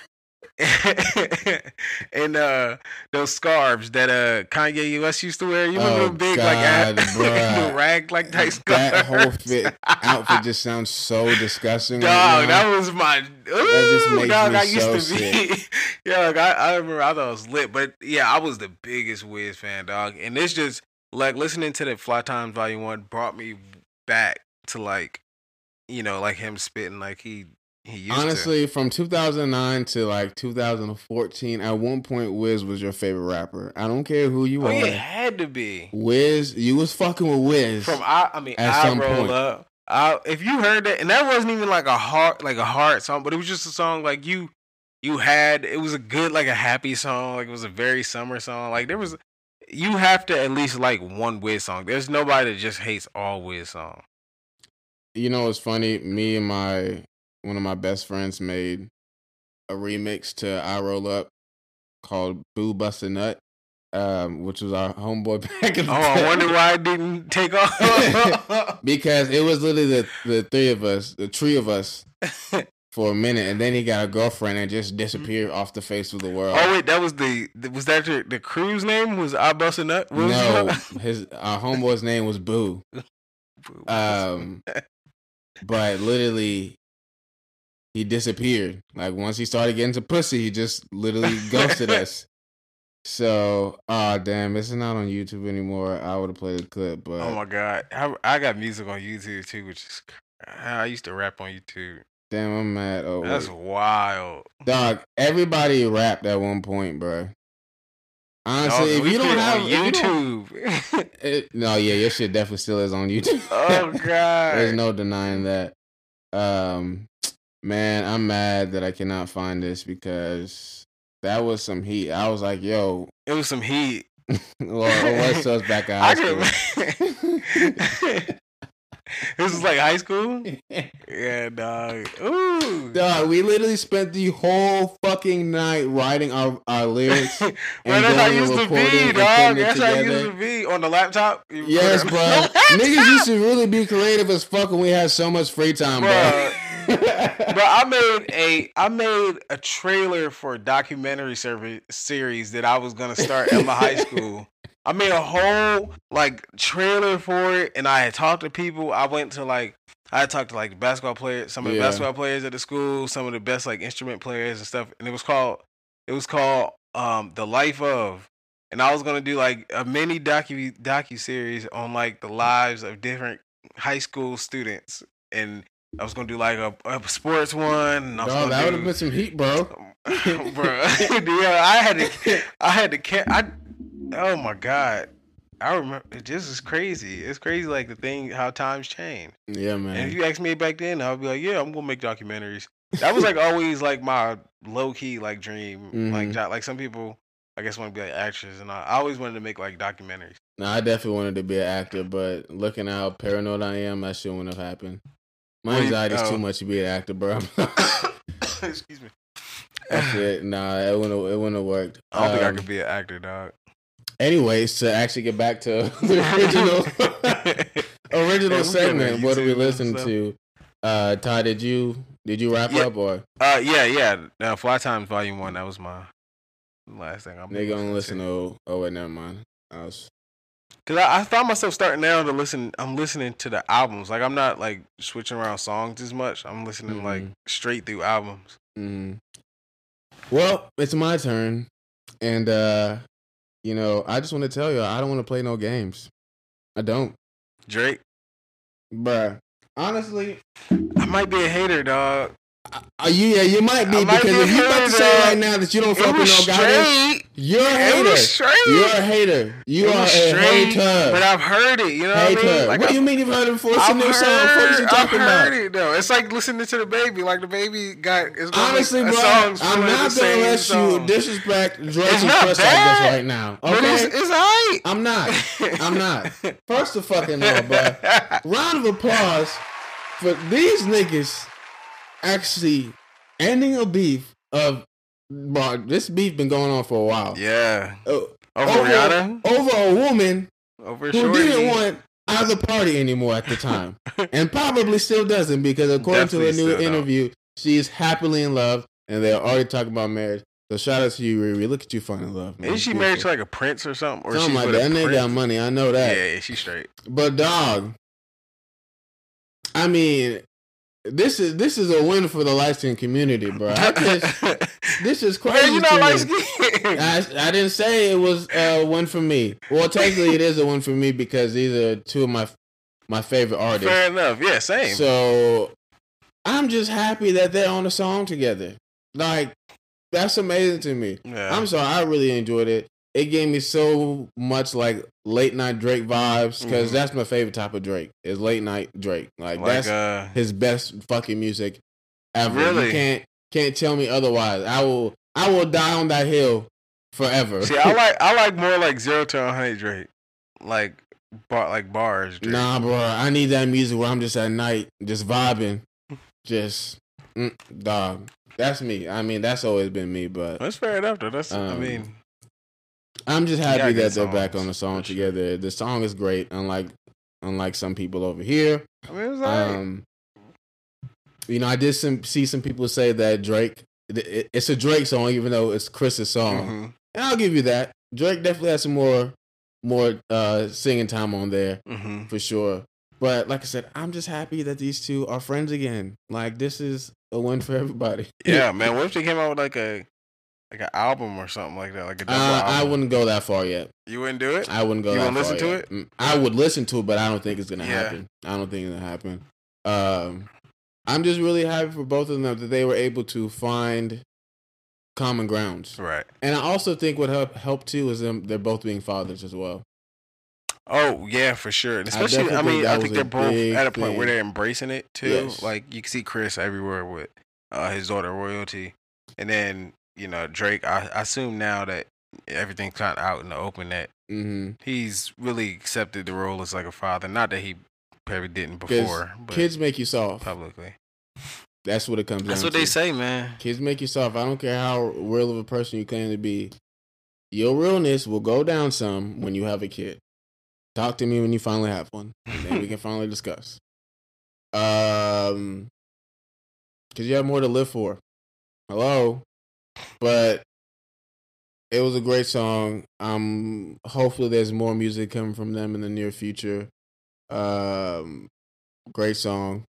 and uh those scarves that uh Kanye West used to wear. You remember Oh, big God, like the rag like type scarves? that whole fit outfit just sounds so disgusting. Dog, now. that was my. Ooh, just makes dog, me I used so to be. yeah, like, I, I remember I thought it was lit, but yeah, I was the biggest Wiz fan, dog. And this just like listening to the Fly Times Volume One brought me back to like, you know, like him spitting like he used to. Honestly, from 2009 to like 2014, at one point, Wiz was your favorite rapper. I don't care who you Oh, are. it had to be. Wiz, you was fucking with Wiz. From I, I mean, At I some roll point. up. I, if you heard that, and that wasn't even like a hard, like a hard song, but it was just a song like you, you had. It was a good, like a happy song. Like it was a very summer song. Like there was, you have to at least like one Wiz song. There's nobody that just hates all Wiz songs. you know it's funny? Me and my one of my best friends made a remix to I Roll Up called Boo Bust a Nut, um, which was our homeboy back in the Oh, I wonder why it didn't take off. because it was literally the, the three of us, the three of us for a minute, and then he got a girlfriend and just disappeared off the face of the world. oh wait, that was the was that your, the crew's name? Was I bust a nut? What no, his our homeboy's name was Boo. Um, but literally, he disappeared. Like once he started getting to pussy, he just literally ghosted us. So, ah, damn, it's not on YouTube anymore. I would have played the clip, but Oh my god, I, I got music on YouTube too, which is I used to rap on YouTube. damn, I'm mad. Oh, That's wait. wild. dog. Everybody rapped at one point, bro. Honestly, Dog, if you don't have if you don't- YouTube, it- no, yeah, your shit definitely still is on YouTube. oh god, There's no denying that. Um, man, I'm mad that I cannot find this because that was some heat. I was like, yo, it was some heat. well, it was us back in high school. this is like high school. Yeah, dog. Ooh. Dog, we literally spent the whole fucking night writing our, our lyrics. Bro, and that's how it used to be, dog. That's how it used to be on the laptop. Yes, bro. Niggas used to really be creative as fuck when we had so much free time, bro. Bruh. Bro, I made a I made a trailer for a documentary service series that I was gonna start at my high school. I made a whole like trailer for it, and I had talked to people. I went to like I had talked to like basketball players, some of the Yeah. basketball players at the school, some of the best like instrument players and stuff. And it was called it was called um the life of. And I was gonna do like a mini docu docu series on like the lives of different high school students, and I was gonna do like a, a sports one. And I was Dog, that gonna would have been some heat, bro. bro. yeah, I had to, I had to, ca- I, oh my god, I remember. This is crazy. It's crazy, like the thing how times change. Yeah, man. And if you asked me back then, I'd be like, yeah, I'm gonna make documentaries. That was like always like my low key like dream. Like Mhm. jo- like some people, I guess, want to be like actors, and I, I always wanted to make like documentaries. No, I definitely wanted to be an actor, but looking at how paranoid I am, that shit wouldn't have happened. My anxiety is oh. too much to be an actor, bro. Excuse me. that shit, nah, it wouldn't. Have, it wouldn't have worked. I don't think I Um, could be an actor, dog. Anyways, to actually get back to the original original Yeah, we go to segment. What do we listen to? Uh, Ty, did you did you wrap Yeah. up or Uh, yeah, yeah. Uh, Fly Times Volume One. That was my last thing. I'm they gonna listen to? Oh wait, never mind. I was, Cause I, I found myself starting now to listen. I'm listening to the albums. Like I'm not like switching around songs as much. I'm listening like Mhm. straight through albums. mm. Well, it's my turn, and uh, you know, I just want to tell you, I don't want to play no games. I don't, Drake. bruh. Honestly, I might be a hater, dog. Uh, you yeah, you might be I might because be if you about to say right now that you don't fuck with no you're a hater. You're a hater. You are a straight, hater. But I've heard it. You know what I hater. mean? Like what do you mean you've heard it before? It's a I've new song. What heard, are you talking I've about? heard it though. It's like listening to the baby. Like the baby got. It's Honestly, bro, song's I'm not gonna let you disrespect Drake It's and not like this right now. But Okay, it's, it's alright. I'm not. I'm not. First of fucking all, bro. Round of applause for these niggas actually ending a beef of. Bro, this beef been going on for a while. yeah. Uh, Over, over, Rihanna. over a woman Over who Shorty. didn't want either party anymore at the time, and probably still doesn't because according to a new don't. interview, she is happily in love, and they're already talking about marriage. So shout out to you, Riri. Look at you finding love. Man. Isn't she married to like a prince or something? Or something like that? a That nigga got money. I know Yeah, that. yeah, she's straight. But dog, I mean, this is this is a win for the light skin community, bro. I just, this is crazy. Man, you know to light skin. I, I didn't say it was a win for me. Well, technically, it is a win for me because these are two of my my favorite artists. Fair enough. Yeah, same. So I'm just happy that they're on a song together. Like that's amazing to me. yeah. I'm sorry, I really enjoyed it. It gave me so much like late night Drake vibes because Mhm. that's my favorite type of Drake is late night Drake. Like, like that's uh, his best fucking music ever. Really? You can't can't tell me otherwise. I will I will die on that hill forever. see, I like I like more like zero to hundred Drake, like bar like bars. Drake. Nah, bro. I need that music where I'm just at night, just vibing, just mm, dog. That's me. I mean, that's always been me. But that's fair enough though. That's I Um, mean, I'm just happy that they're back on the song sure. together. The song is great, unlike unlike some people over here. I mean, it was alright. Um, you know, I did some see some people say that Drake. it- it- It's a Drake song, even though it's Chris's song. Mhm, And I'll give you that. Drake definitely has some more more uh singing time on there. mhm. for sure. But like I said, I'm just happy that these two are friends again. Like this is a win for everybody. Yeah, man. What if they came out with like a like an album or something like that, like a double Uh, I wouldn't go that far yet. You wouldn't do it. I wouldn't go You wouldn't listen to yet. it? Mm, I would listen to it, but I don't think it's gonna Yeah. happen. I don't think it's gonna happen. Um, I'm just really happy for both of them that they were able to find common grounds. Right. And I also think what helped help too is them they're both being fathers as well. Oh yeah, for sure. And especially, definitely I, mean, I think they're both at a point thing. where they're embracing it too. Yes. Like you can see Chris everywhere with uh, his daughter Royalty, and then you know Drake. I, I assume now that everything's kind of out in the open that hmm he's really accepted the role as like a father. Not that he probably didn't before, but Kids make you soft. publicly. That's what it comes to. That's down what to. they say, man. Kids make you soft. I don't care how real of a person you claim to be. Your realness will go down some when you have a kid. Talk to me when you finally have one, and then we can finally discuss. Um, because you have more to live for. Hello, but it was a great song. Um, hopefully there's more music coming from them in the near future. Um, great song.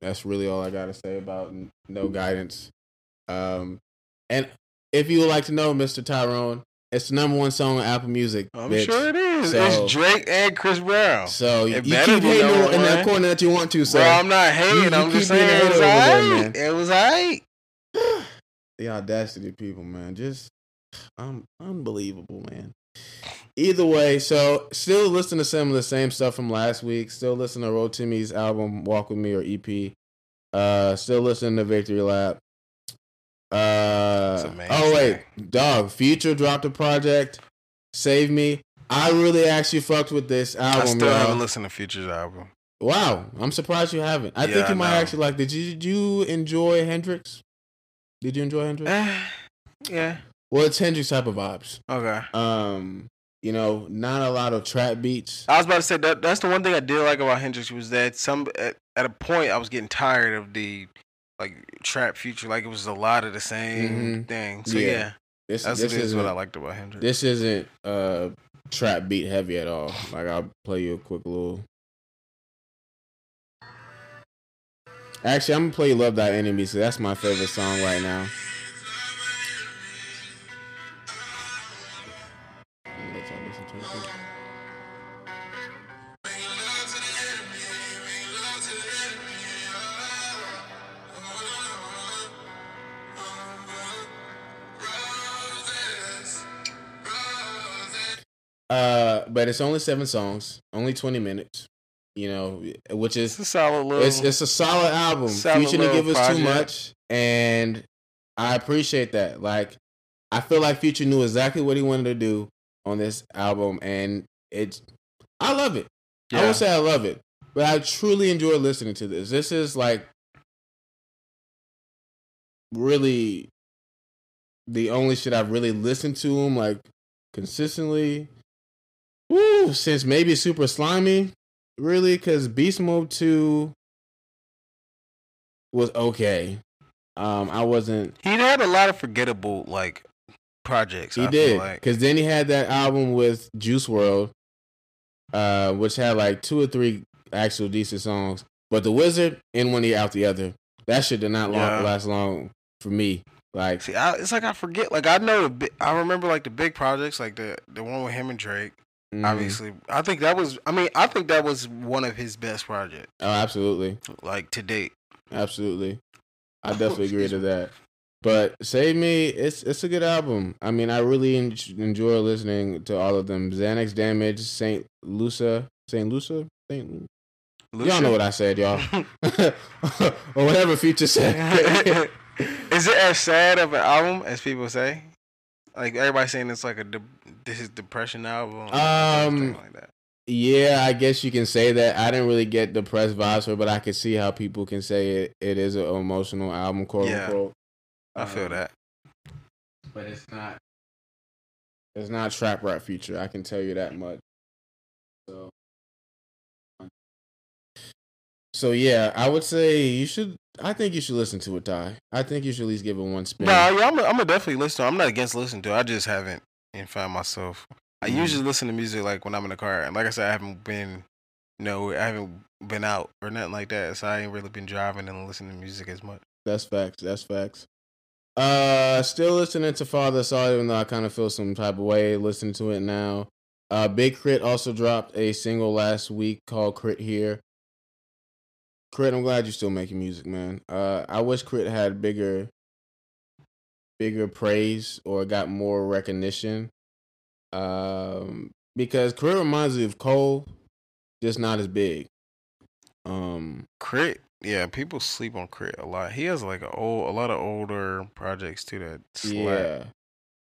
That's really all I gotta say about No Guidance. Um, and if you would like to know, Mr. Tyrone, it's the number one song on Apple Music. I'm bitch. sure it is. So- it's Drake and Chris Brown. So you It keep better be hating in that corner that you want to, sir. Bro, I'm not hating. you I'm just keep saying it was there. It was alright. The audacity of people, man, just um, unbelievable, man. Either way, so still listen to some of the same stuff from last week. Still listen to Rotimi's album "Walk with Me" or EP. Uh, still listening to Victory Lap. Uh, oh wait, dog. Future dropped a project. Save me. I really actually fucked with this I album. still y'all. haven't listened to Future's album. Wow, I'm surprised you haven't. I Yeah, think you I might know. actually like. Did you, did you enjoy Hendrix? Did you enjoy Hendrix? Eh, yeah. Well, it's Hendrix type of vibes. Okay. Um, You know, not a lot of trap beats. I was about to say that that's the one thing I did like about Hendrix was that some at, at a point I was getting tired of the like trap future. Like it was a lot of the same Mhm. thing. So Yeah. yeah, This that's this is what I liked about Hendrix. this isn't uh trap beat heavy at all. Like I'll play you a quick little. Actually, I'm gonna play "Love Thy Enemies." So that's my favorite song right now. Uh, but it's only seven songs, only twenty minutes. You know, which is it's a solid little. it's it's a solid album. Solid Future didn't give us too much, and I appreciate that. Like, I feel like Future knew exactly what he wanted to do on this album, and it's I love it. I Yeah. would say I love it, but I truly enjoy listening to this. This is like really the only shit I've really listened to him like consistently. Woo, since maybe Super Slimy, really, because Beast Mode Two was okay. Um, I wasn't. he had a lot of forgettable like projects. He I did like. because then he had that album with Juice WRLD, uh, which had like two or three actual decent songs. But the Wizard in one ear out the other. That shit did not long, Yeah. last long for me. Like See, I, it's like I forget. Like I know the I remember like the big projects, like the the one with him and Drake. Mm, Obviously, I think that was. I mean, I think that was one of his best projects, oh, absolutely, like to date. absolutely. I definitely agree to that. But Save Me, it's it's a good album. I mean, I really en- enjoy listening to all of them. Xanax Damage, Saint Lucia, Saint Lucia, Saint. Y'all know what I said, y'all. or whatever Future said. Is it as sad of an album as people say? Like everybody saying it's like a de- this is depression album. Um, like that. yeah, I guess you can say that. I didn't really get depressed vibes for it, but I can see how people can say it. It is an emotional album, quote Yeah. unquote. I feel Um, that. but it's not. It's not trap rap Future. I can tell you that much. So. So yeah, I would say you should. I think you should listen to it, Ty. I think you should at least give it one spin. No, yeah, I'm. I'm gonna definitely listen. to it. I'm not against listening to. it. I just haven't and find myself. I Mhm. usually listen to music like when I'm in the car, and like I said, I haven't been. No, I haven't been out or nothing like that, so I ain't really been driving and listening to music as much. That's facts. That's facts. Uh, still listening to Father Saw, even though I kind of feel some type of way listening to it now. Uh, Big K.R.I.T. also dropped a single last week called K.R.I.T. Here. K.R.I.T., I'm glad you're still making music, man. Uh, I wish K.R.I.T. had bigger, bigger praise or got more recognition. Um, because Career reminds me of Cole, just not as big. Um, K.R.I.T., yeah, people sleep on K.R.I.T. a lot. He has like a old, a lot of older projects too that slap. Yeah.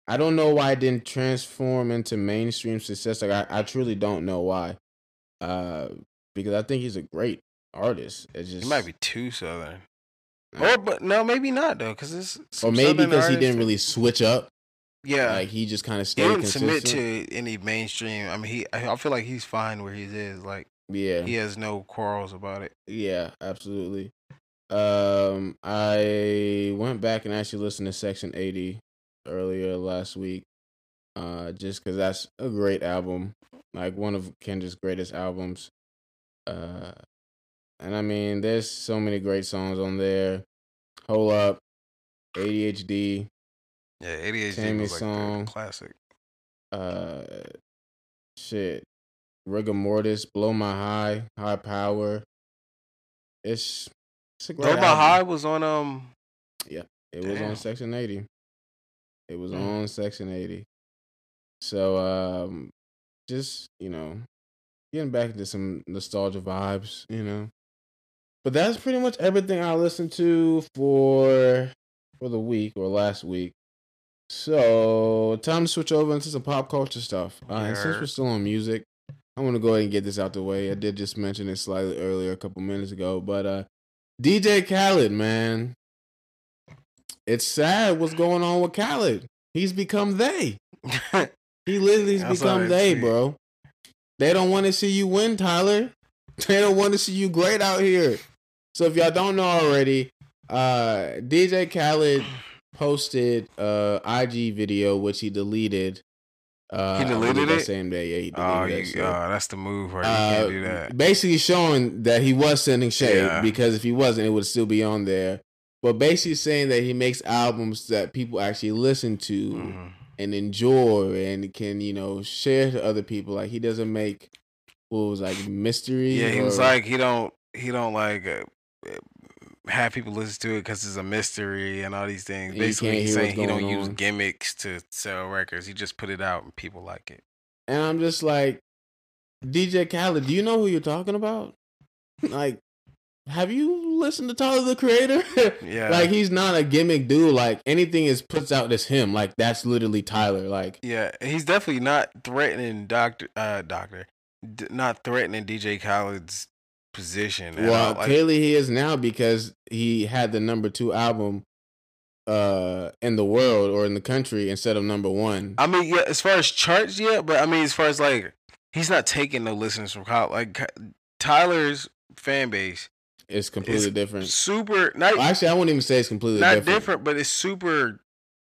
I don't know why it didn't transform into mainstream success. Like I, I truly don't know why. Uh because I think he's a great artist. It's just He might be too southern, or but no, maybe not though, because it's or maybe Southern because he didn't really switch up. Yeah, Like he just kind of stayed. he didn't consistent. submit to any mainstream. I mean, he. I feel like he's fine where he is. Like yeah. he has no quarrels about it. Yeah, absolutely. Um, I went back and actually listened to Section 80 earlier last week. Uh, just because that's a great album, like one of Kendrick's greatest albums. Uh, and I mean, there's so many great songs on there. Hold up, ADHD, Yeah, ADHD Tammy's was like song. the classic. uh, shit, rigor mortis, blow my high, high power. It's it's a great Blow My. High was on um. Yeah, it was on Section 80. It was Mm. on Section 80. So um just, you know, getting back into some nostalgia vibes, you know. But that's pretty much everything I listened to for for the week or last week. So time to switch over into some pop culture stuff. Uh, and since we're still on music, I want to go ahead and get this out the way. I did just mention it slightly earlier, a couple minutes ago, but uh DJ Khaled, man, it's sad what's going on with Khaled. He's become they. He literally has become they, bro. They don't want to see you win, Tyler. They don't want to see you great out here. So if y'all don't know already, uh, DJ Khaled posted uh IG video which he deleted. Uh, He deleted it? same day. Yeah, he deleted Oh, that oh, that's the move, right? You Uh, can't do that. Basically showing that he was sending shade Yeah. because if he wasn't, it would still be on there. But basically saying that he makes albums that people actually listen to Mhm. and enjoy and can you know share to other people. Like he doesn't make what was like mystery. Yeah, he was like he don't he don't like uh, uh, have people listen to it because it's a mystery and all these things. And Basically, he's saying he don't going use gimmicks to sell records. He just put it out and people like it. and I'm just like, DJ Khaled, do you know who you're talking about? like, have you listened to Tyler the Creator? Yeah, like he's not a gimmick dude. Like anything is puts out as him. Like that's literally Tyler. Like yeah, he's definitely not threatening Doctor uh Doctor, D- not threatening DJ Khaled's position. well. Like, clearly he is now because he had the number two album uh in the world or in the country instead of number one. I mean, yeah, as far as charts, yeah, but I mean, as far as like, he's not taking no listeners from. Like Tyler's fan base, It's completely It's different. super not actually, I wouldn't even say it's completely not different. different. but it's super.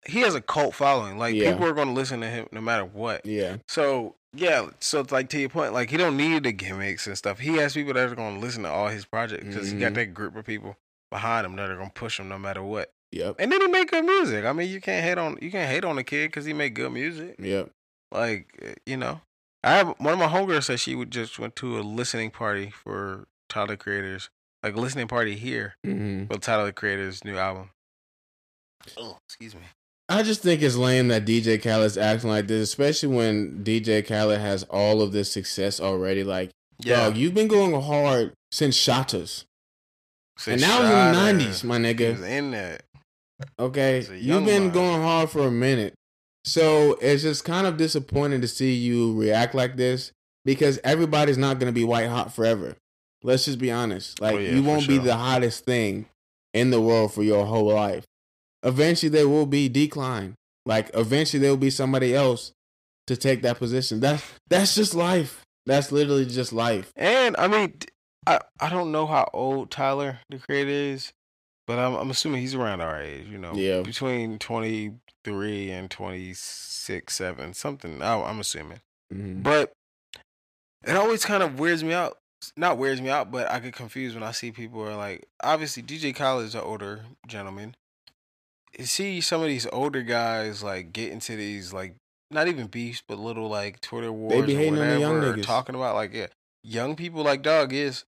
He has a cult following. Like Yeah. people are going to listen to him no matter what. Yeah, So yeah, so it's like to your point, like he don't need the gimmicks and stuff. He has people that are going to listen to all his projects because he got Mhm. that group of people behind him that are going to push him no matter what. yep, And then he make good music. I mean, you can't hate on you can't hate on the kid because he make good music. yep. Like uh, you know, I have one of my homegirls said she would just went to a listening party for Tyler Creators, like a listening party here hmm for Tyler Creators' new album. Oh, excuse me. I just think it's lame that DJ Khaled's acting like this, especially when DJ Khaled has all of this success already. Like, Yeah, dog, you've been going hard since Shatas, Since and now you're in the nineties, my nigga. in that. Okay, you've been going hard for a minute, so it's just kind of disappointing to see you react like this because everybody's not going to be white hot forever. Let's just be honest. Like Oh, yeah, you won't be the hottest thing in the world for your whole life. Eventually, there will be decline. Like eventually, there will be somebody else to take that position. That's that's just life. That's literally just life. And I mean, I I don't know how old Tyler the Creator is, but I'm I'm assuming he's around our age. You know, Yeah. between twenty three and twenty six, seven, something. I, I'm assuming. Mhm. But it always kind of weirds me out. Not weirds me out, but I get confused when I see people are like, obviously DJ Khaled is an older gentleman. See some of these older guys like get into these like not even beefs, but little like Twitter wars they be or hating on the young whatever, talking about like yeah, young people like dog is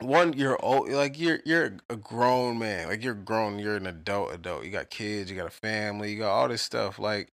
one you're old like you're you're a grown man like you're grown you're an adult adult you got kids you got a family you got all this stuff like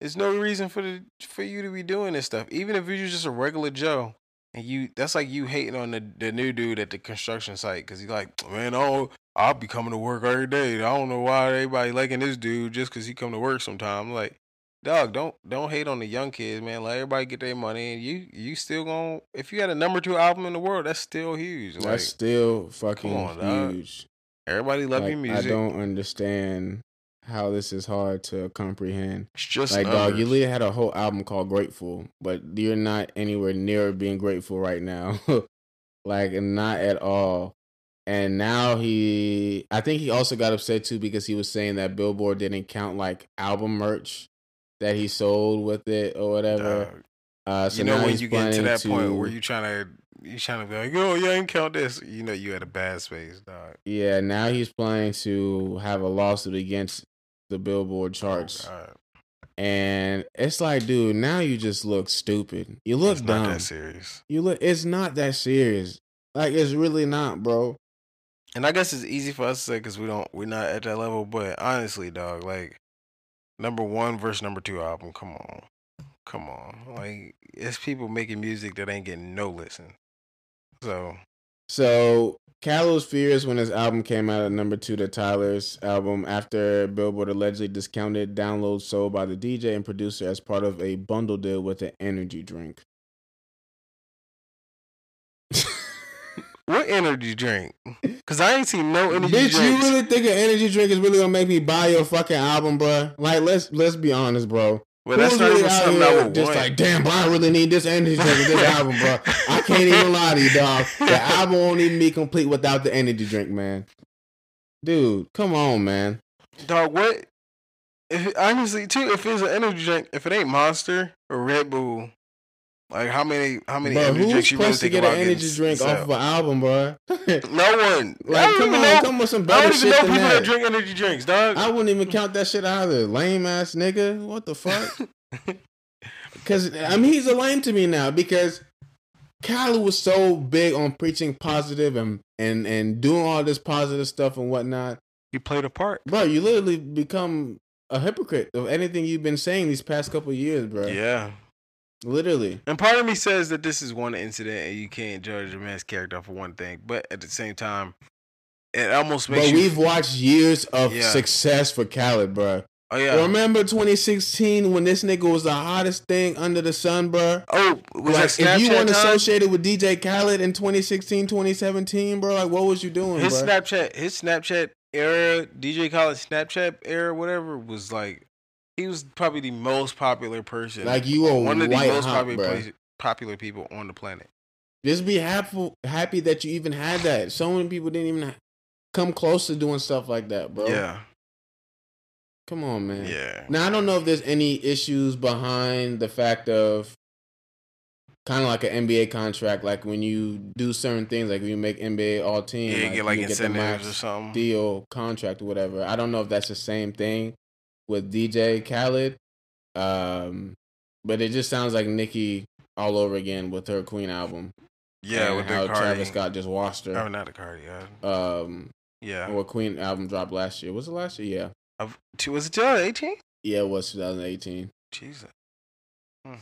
there's no reason for the for you to be doing this stuff even if you're just a regular joe and you that's like you hating on the, the new dude at the construction site because he's like man oh i'll be coming to work every day i don't know why everybody liking this dude just because he come to work sometime like dog don't don't hate on the young kids man let everybody get their money and you you still gonna if you had a number two album in the world that's still huge like That's still fucking on, dog. huge. everybody love Like, your music I don't understand how this is hard to comprehend. it's just like, dog, you literally had a whole album called Grateful, but you're not anywhere near being grateful right now. like, not at all. And now he, I think he also got upset too because he was saying that Billboard didn't count like album merch that he sold with it or whatever. Dog. Uh, so you know now when you get to that point to- where you trying to you're trying to be like, oh yeah, I ain't count this. You know you had a bad space, dog. Yeah, now he's planning to have a lawsuit against the Billboard charts. Oh, And it's like, dude, now you just look stupid. You look It's not dumb. that serious. You look it's not that serious. Like it's really not, bro. And I guess it's easy for us to say because we don't we're not at that level. But honestly, dog, like number one versus number two album. Come on, come on. Like it's people making music that ain't getting no listen. So So Khaled fears when his album came out at number two to Tyler's album after Billboard allegedly discounted downloads sold by the DJ and producer as part of a bundle deal with an energy drink. what energy drink? Because I ain't seen no energy drink. Bitch, you really think an energy drink is really gonna make me buy your fucking album, bro? Like, let's let's be honest, bro. Well, that's not really even something I here would just want. like, damn, bro, I really need this energy drink with this album, bro. I can't even lie to you, dog. The album won't even be complete without the energy drink, man. Dude, come on, man. Dog, what? If honestly, too, if it's an energy drink, if it ain't Monster or Red Bull, like how many how many Bro, energy drinks you really supposed to think get about an getting energy drink sell? off of an album, bro? No one. Like come on, know. come with some I better don't even shit know people that. that drink energy drinks, dog. I wouldn't even count that shit either. Lame ass nigga. What the fuck? Because I mean, he's a lame to me now because Khaled was so big on preaching positive and and and doing all this positive stuff and whatnot. he played a part. Bro, you literally become a hypocrite of anything you've been saying these past couple of years, bro. Yeah. Literally. And part of me says that this is one incident and you can't judge a man's character for one thing, but at the same time, it almost makes But you. we've watched years of Yeah. success for Khaled, bro. oh yeah. Remember 2016 when this nigga was the hottest thing under the sun, bro? oh, was like, that Snapchat if you weren't associated with DJ Khaled in 2016, 2017, bro, like what was you doing, his bro? Snapchat, his Snapchat era, DJ Khaled Snapchat era, whatever, was like he was probably the most popular person. Like you were one of the most hot, popular place- popular people on the planet. Just be happy, happy that you even had that. So many people didn't even come close to doing stuff like that, bro. Yeah, Come on, man. yeah. Now I don't know if there's any issues behind the fact of kind of like an NBA contract, like when you do certain things, like when you make NBA All Team, Yeah, you get like you the incentives max or something. deal contract or whatever. I don't know if that's the same thing with DJ Khaled, um, but it just sounds like Nicki all over again with her Queen album. yeah, with how Cardi. Travis Scott just washed her. Oh, not the Cardi. Yeah, Um, yeah. or Queen album dropped last year. Was it last year? Yeah, Of- two- was it 2018? yeah, it was 2018. Jesus.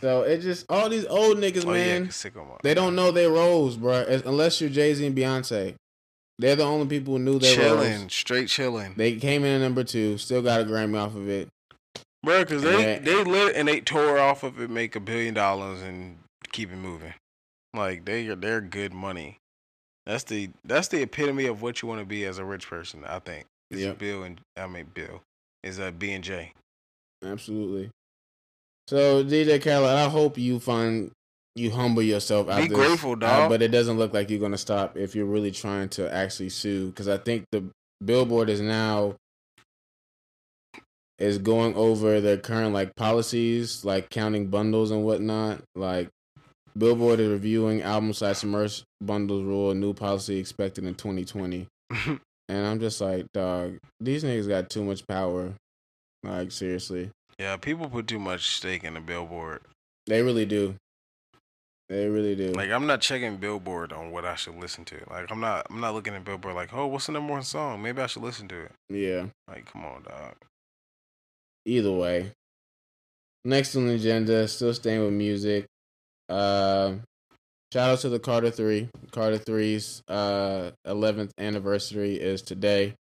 So it just all these old niggas, Oh yeah, man. Mode. They don't know their roles, bro. Unless you're Jay Z and Beyonce, they're the only people who knew their chilling, roles. straight chilling, They came in at number two, still got a Grammy off of it. bro. Because they they lit and they tore off of it, make a billion dollars and keep it moving. Like they are they're good money. That's the that's the epitome of what you want to be as a rich person. I think. Is Yep. Bill and I mean Bill is a uh, B and J. Absolutely. So DJ Khaled, I hope you find you humble yourself. Be out this, grateful, uh, but it doesn't look like you're gonna stop if you're really trying to actually sue. Because I think the Billboard is now is going over their current like policies, like counting bundles and whatnot. Like Billboard is reviewing album slash merch bundles rule, a new policy expected in 2020. And I'm just like, dog, these niggas got too much power. Like seriously. yeah, people put too much stake in the Billboard. They really do. They really do. Like I'm not checking Billboard on what I should listen to. Like I'm not I'm not looking at Billboard like, oh, what's the number one song? Maybe I should listen to it. yeah. Like, come on, dog. Either way. Next on the agenda, still staying with music. Uh, shout out to the Carter Three. Carter 3's uh eleventh anniversary is today.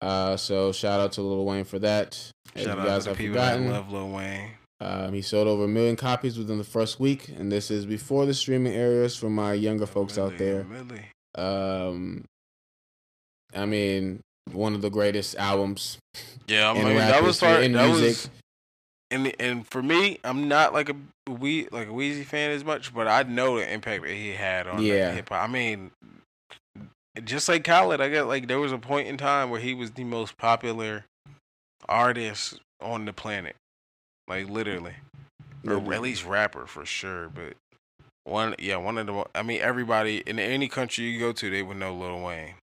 Uh, so shout out to Lil Wayne for that. If Shout you out guys to the have people forgotten, that love Lil Wayne. Um, he sold over a million copies within the first week, and this is before the streaming areas for my younger folks out there. Millie. Um, I mean, one of the greatest albums Yeah, I mean that was part, in that music. was and and for me, I'm not like a we like a Weezy fan as much, but I know the impact that he had on Yeah. hip hop. I mean, just like Khaled, I got like there was a point in time where he was the most popular artist on the planet, like literally, or at least rapper for sure. But one, yeah, one of the. I mean, everybody in any country you go to, they would know Lil Wayne.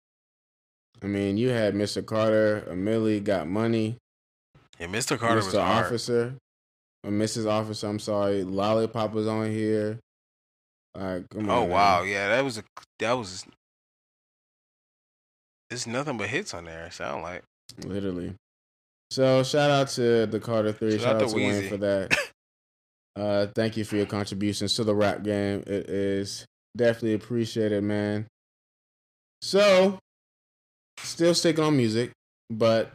I mean, you had Mr. Carter, Millie got money, Yeah, Mr. Carter was Mr. hard. Officer, uh, or Mrs. Officer. I'm sorry, Lollipop was on here. Like, come Oh wow, man. yeah, that was a that was. There's nothing but hits on there. It sound like. literally. So shout out to the Carter Three. Shout Shout, out out to to Wayne Weezy. for that. uh, thank you for your contributions to the rap game. It is definitely appreciated, man. So, still sticking on music, but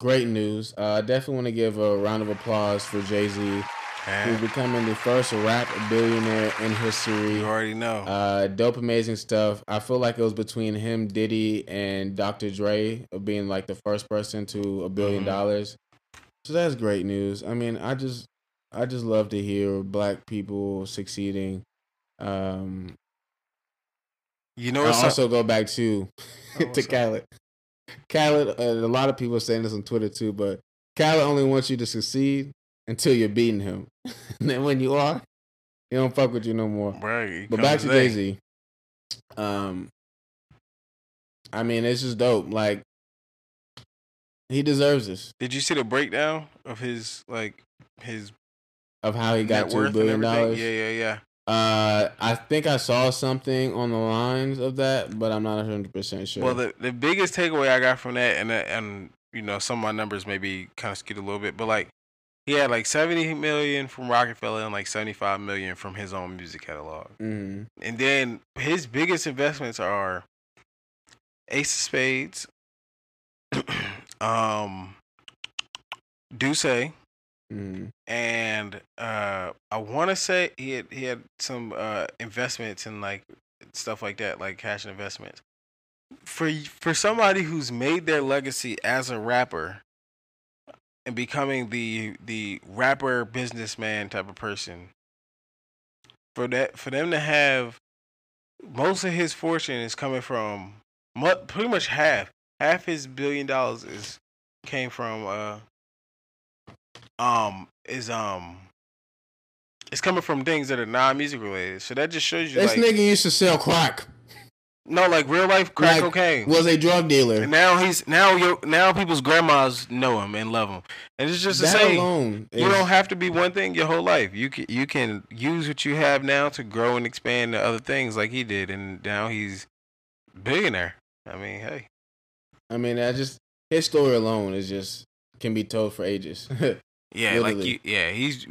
great news. Uh, I definitely want to give a round of applause for Jay Z, who's becoming the first rap billionaire in history. you already know. Uh, dope, amazing stuff. I feel like it was between him, Diddy, and Dr. Dre of being like the first person to a 1000000000 Mhm. dollars. So that's great news. I mean, I just I just love to hear black people succeeding. Um, You know I also go back to Oh, to? Khaled. Khaled, and a lot of people are saying this on Twitter too, but Khaled only wants you to succeed until you're beating him. and then when you are, he don't fuck with you no more. Right. But back to Jay Z. Um, I mean, it's just dope. Like, he deserves this Did you see the breakdown of his like his of how he got two billion dollars. Yeah, yeah, yeah. Uh, I think I saw something on the lines of that, but I'm not 100 percent sure. Well, the the biggest takeaway I got from that, and uh, and you know, some of my numbers maybe kind of skewed a little bit, but like he had like 70 million from Rockefeller and like 75 million from his own music catalog. Mhm. And then his biggest investments are Ace of Spades, um, D'Ussé, Mhm. and uh, I want to say he had he had some uh, investments in like stuff like that, like cash investments. For for somebody who's made their legacy as a rapper and becoming the the rapper businessman type of person, for that for them to have most of his fortune is coming from pretty much half half his billion dollars is came from uh um is um it's coming from things that are non music related. So that just shows you This like nigga used to sell crack. No like real life crack Like, cocaine. Was a drug dealer. and now he's now you now people's grandmas know him and love him. And it's just the that same. alone. You is- don't have to be one thing your whole life. You can you can use what you have now to grow and expand to other things like he did, and now he's billionaire. I mean, hey, I mean, I just his story alone is just can be told for ages. yeah, like you, yeah, he's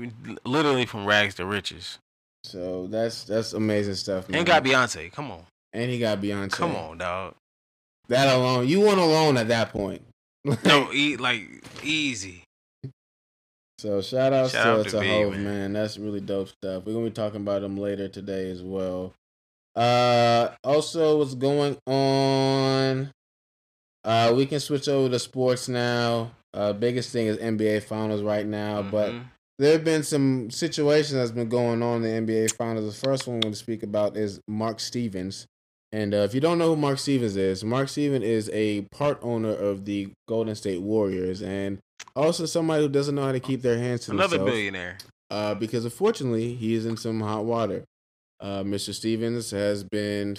literally from rags to riches, so that's that's amazing stuff. Man. and got Beyonce. Come on, and he got Beyonce. come on, dog. that alone. You want alone at that point. No, e- like easy. So shout outs Shout to, out to to Hove, man. man. That's really dope stuff. We're gonna be talking about him later today as well. Uh also what's going on? Uh we can switch over to sports now. Uh biggest thing is NBA finals right now, but Mhm. there have been some situations that's been going on in the NBA finals. The first one I'm going to speak about is Mark Stevens. And uh, if you don't know who Mark Stevens is, Mark Stevens is a part owner of the Golden State Warriors and also somebody who doesn't know how to keep their hands to another themselves. billionaire. Uh, because unfortunately, he is in some hot water. Uh, Mr. Stevens has been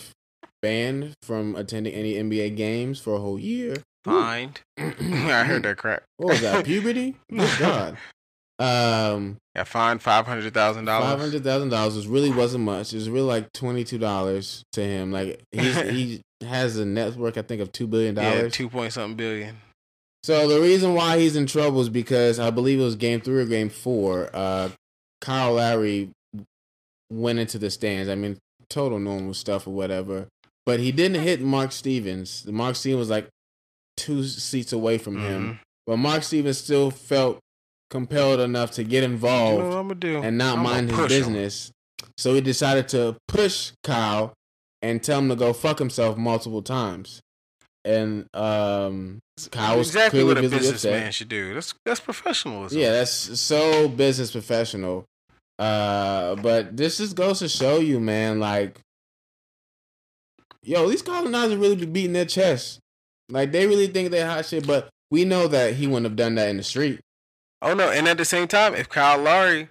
banned from attending any NBA games for a whole year. Fined. I heard that crap. What was that? Puberty? Good God. Um, Got fined five hundred thousand dollars. Five hundred thousand dollars was really wasn't much. It was really like twenty two dollars to him. Like he's, he has a net worth, I think, of two billion dollars. Yeah, two point something billion. So the reason why he's in trouble is because I believe it was game three or game four. Uh, Kyle Lowry went into the stands. I mean, total normal stuff or whatever. But he didn't hit Mark Stevens. Mark Stevens was like two seats away from him. Mhm. But Mark Stevens still felt compelled enough to get You know involved I'm gonna do? and not I'ma mind his business. So he decided to push Kyle and tell him to go fuck himself multiple times. And um, Kyle was exactly what a businessman should do. That's that's professionalism. Yeah, that's so business professional. Uh, but this just goes to show you, man, like, yo, these colonizers really be beating their chest. Like, they really think they hot shit, but we know that he wouldn't have done that in the street. Oh no, and at the same time, if Kyle Lowry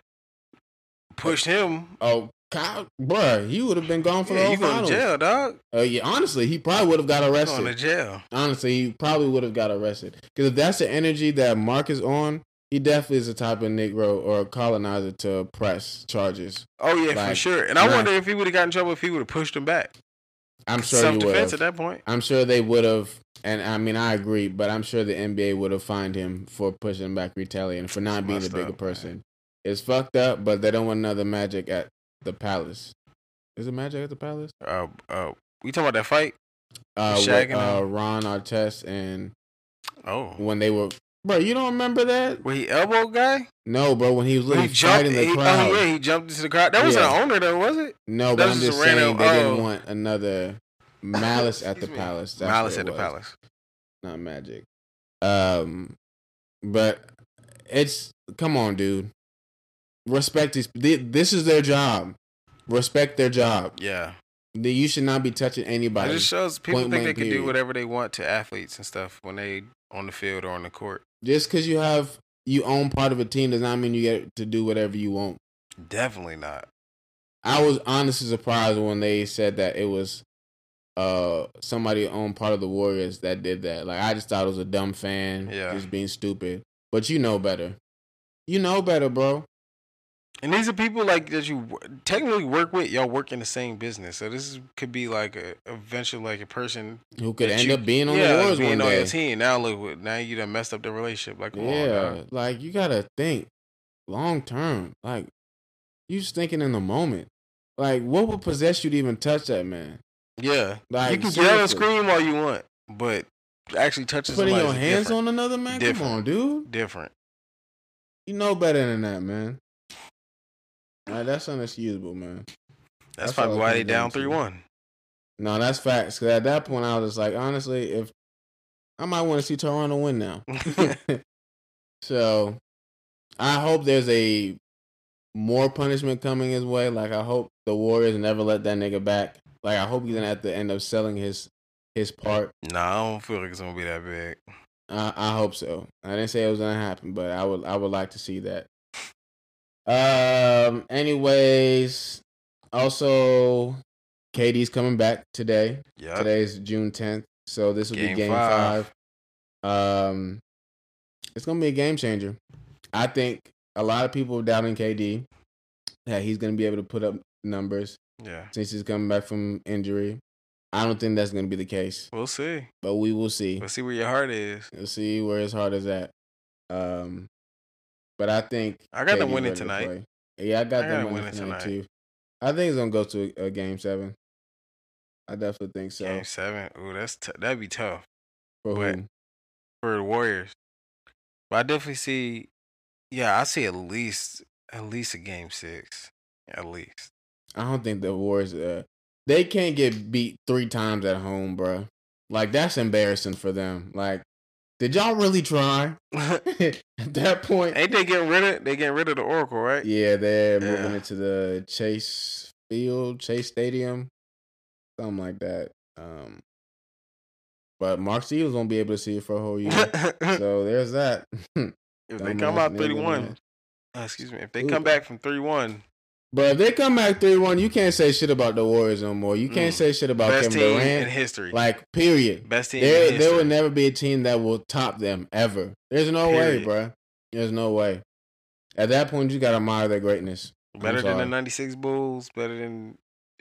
pushed him, Oh, Kyle, bruh, he would have been gone for the yeah, whole you going finals. to jail, dog. Uh, yeah, honestly, he probably would have got arrested. Going to jail. Honestly, he probably would have got arrested. Because if that's the energy that Mark is on, he definitely is the type of Negro or colonizer to press charges. Oh yeah, for sure. And I wonder if he would have gotten in trouble if he would have pushed him back. I'm sure Self defense at that point. I'm sure they would have, and I mean, I agree, but I'm sure the NBA would have fined him for pushing back, retaliating for not It's being the bigger up, man. person. It's fucked up, but they don't want another Magic at the Palace. Is it Magic at the Palace? Uh, uh, we talking about that fight? Uh, with, uh. Ron Artest and Oh, when they were, bro, you don't remember that? where he elbowed guy? No, bro, when he was literally he jumped. fighting the he- crowd. Oh yeah, he jumped into the crowd. That wasn't Yeah. an owner though, was it? No, That but I'm just saying they didn't oh. want another malice at the me. palace. That's Malice at the was, palace. not magic. Um, but it's come on, dude. respect these. This is their job. Respect their job. Yeah. They- You should not be touching anybody. It just shows people Point think they blank can do whatever they want to athletes and stuff when they on the field or on the court. Just because you have you own part of a team does not mean you get to do whatever you want. Definitely not. I was honestly surprised when they said that it was uh somebody owned part of the Warriors that did that. Like I just thought it was a dumb fan, Yeah. just being stupid. But you know better. You know better, bro. And these are people like that you technically work with. Y'all work in the same business, so this is, could be like a eventually like a person Who could end you- up being on yeah, the like being one on day? your team. Now look, now you done messed up the relationship. Like, on, yeah, dog. like you gotta think long term. Like you just thinking in the moment. Like what would possess you to even touch that man? yeah. Like, you can yell and scream all you want, but actually touching Putting your hands different. on another man? Different. Come on, dude. different. You know better than that, man. Like, that's unexcusable, man. That's, That's probably why they down three one. No, that's facts. Cause at that point, I was just like, honestly, if I might want to see Toronto win now. so I hope there's a more punishment coming his way. Like I hope the Warriors never let that nigga back. Like I hope he's gonna have to end up selling his his part. Nah, I don't feel like it's gonna be that big. I, I hope so. I didn't say it was gonna happen, but I would I would like to see that. Um. Anyways, also, KD's coming back today. Yeah. Today's June tenth, so this will Game be game five. five. Um, it's gonna be a game changer. I think a lot of people doubting KD that he's gonna be able to put up numbers Yeah. since he's coming back from injury. I don't think that's gonna be the case, We'll see. but we will see. We'll see where your heart is. We'll see where his heart is at. Um, but I think I got them winning ready to tonight. Yeah, I got I them winning winning tonight, tonight. too. I think it's gonna go to a, a game seven. I definitely think so. Game seven. Ooh, that's t- that'd be tough For but- who? for the Warriors. But I definitely see. Yeah, I see at least at least a game six. At least. I don't think the Warriors. Uh, they can't get beat three times at home, bro. Like that's embarrassing for them. Like, did y'all really try at that point? Ain't they getting rid of? They getting rid of the Oracle, right? Yeah, they're moving Yeah. it to the Chase Field, Chase Stadium, something like that. Um, but Mark Stevens won't be able to see it for a whole year. so there's that. if they come out nigga, three one, man. excuse me. If they Ooh. come back from three one, But if they come back three one, you can't say shit about the Warriors no more. You can't Mm. say shit about best Kevin team in history. Like period. best team in There, history. there will never be a team that will top them ever. There's no way, Period. bruh. There's no way. At that point, you gotta admire their greatness. Better than the '96 Bulls. Better than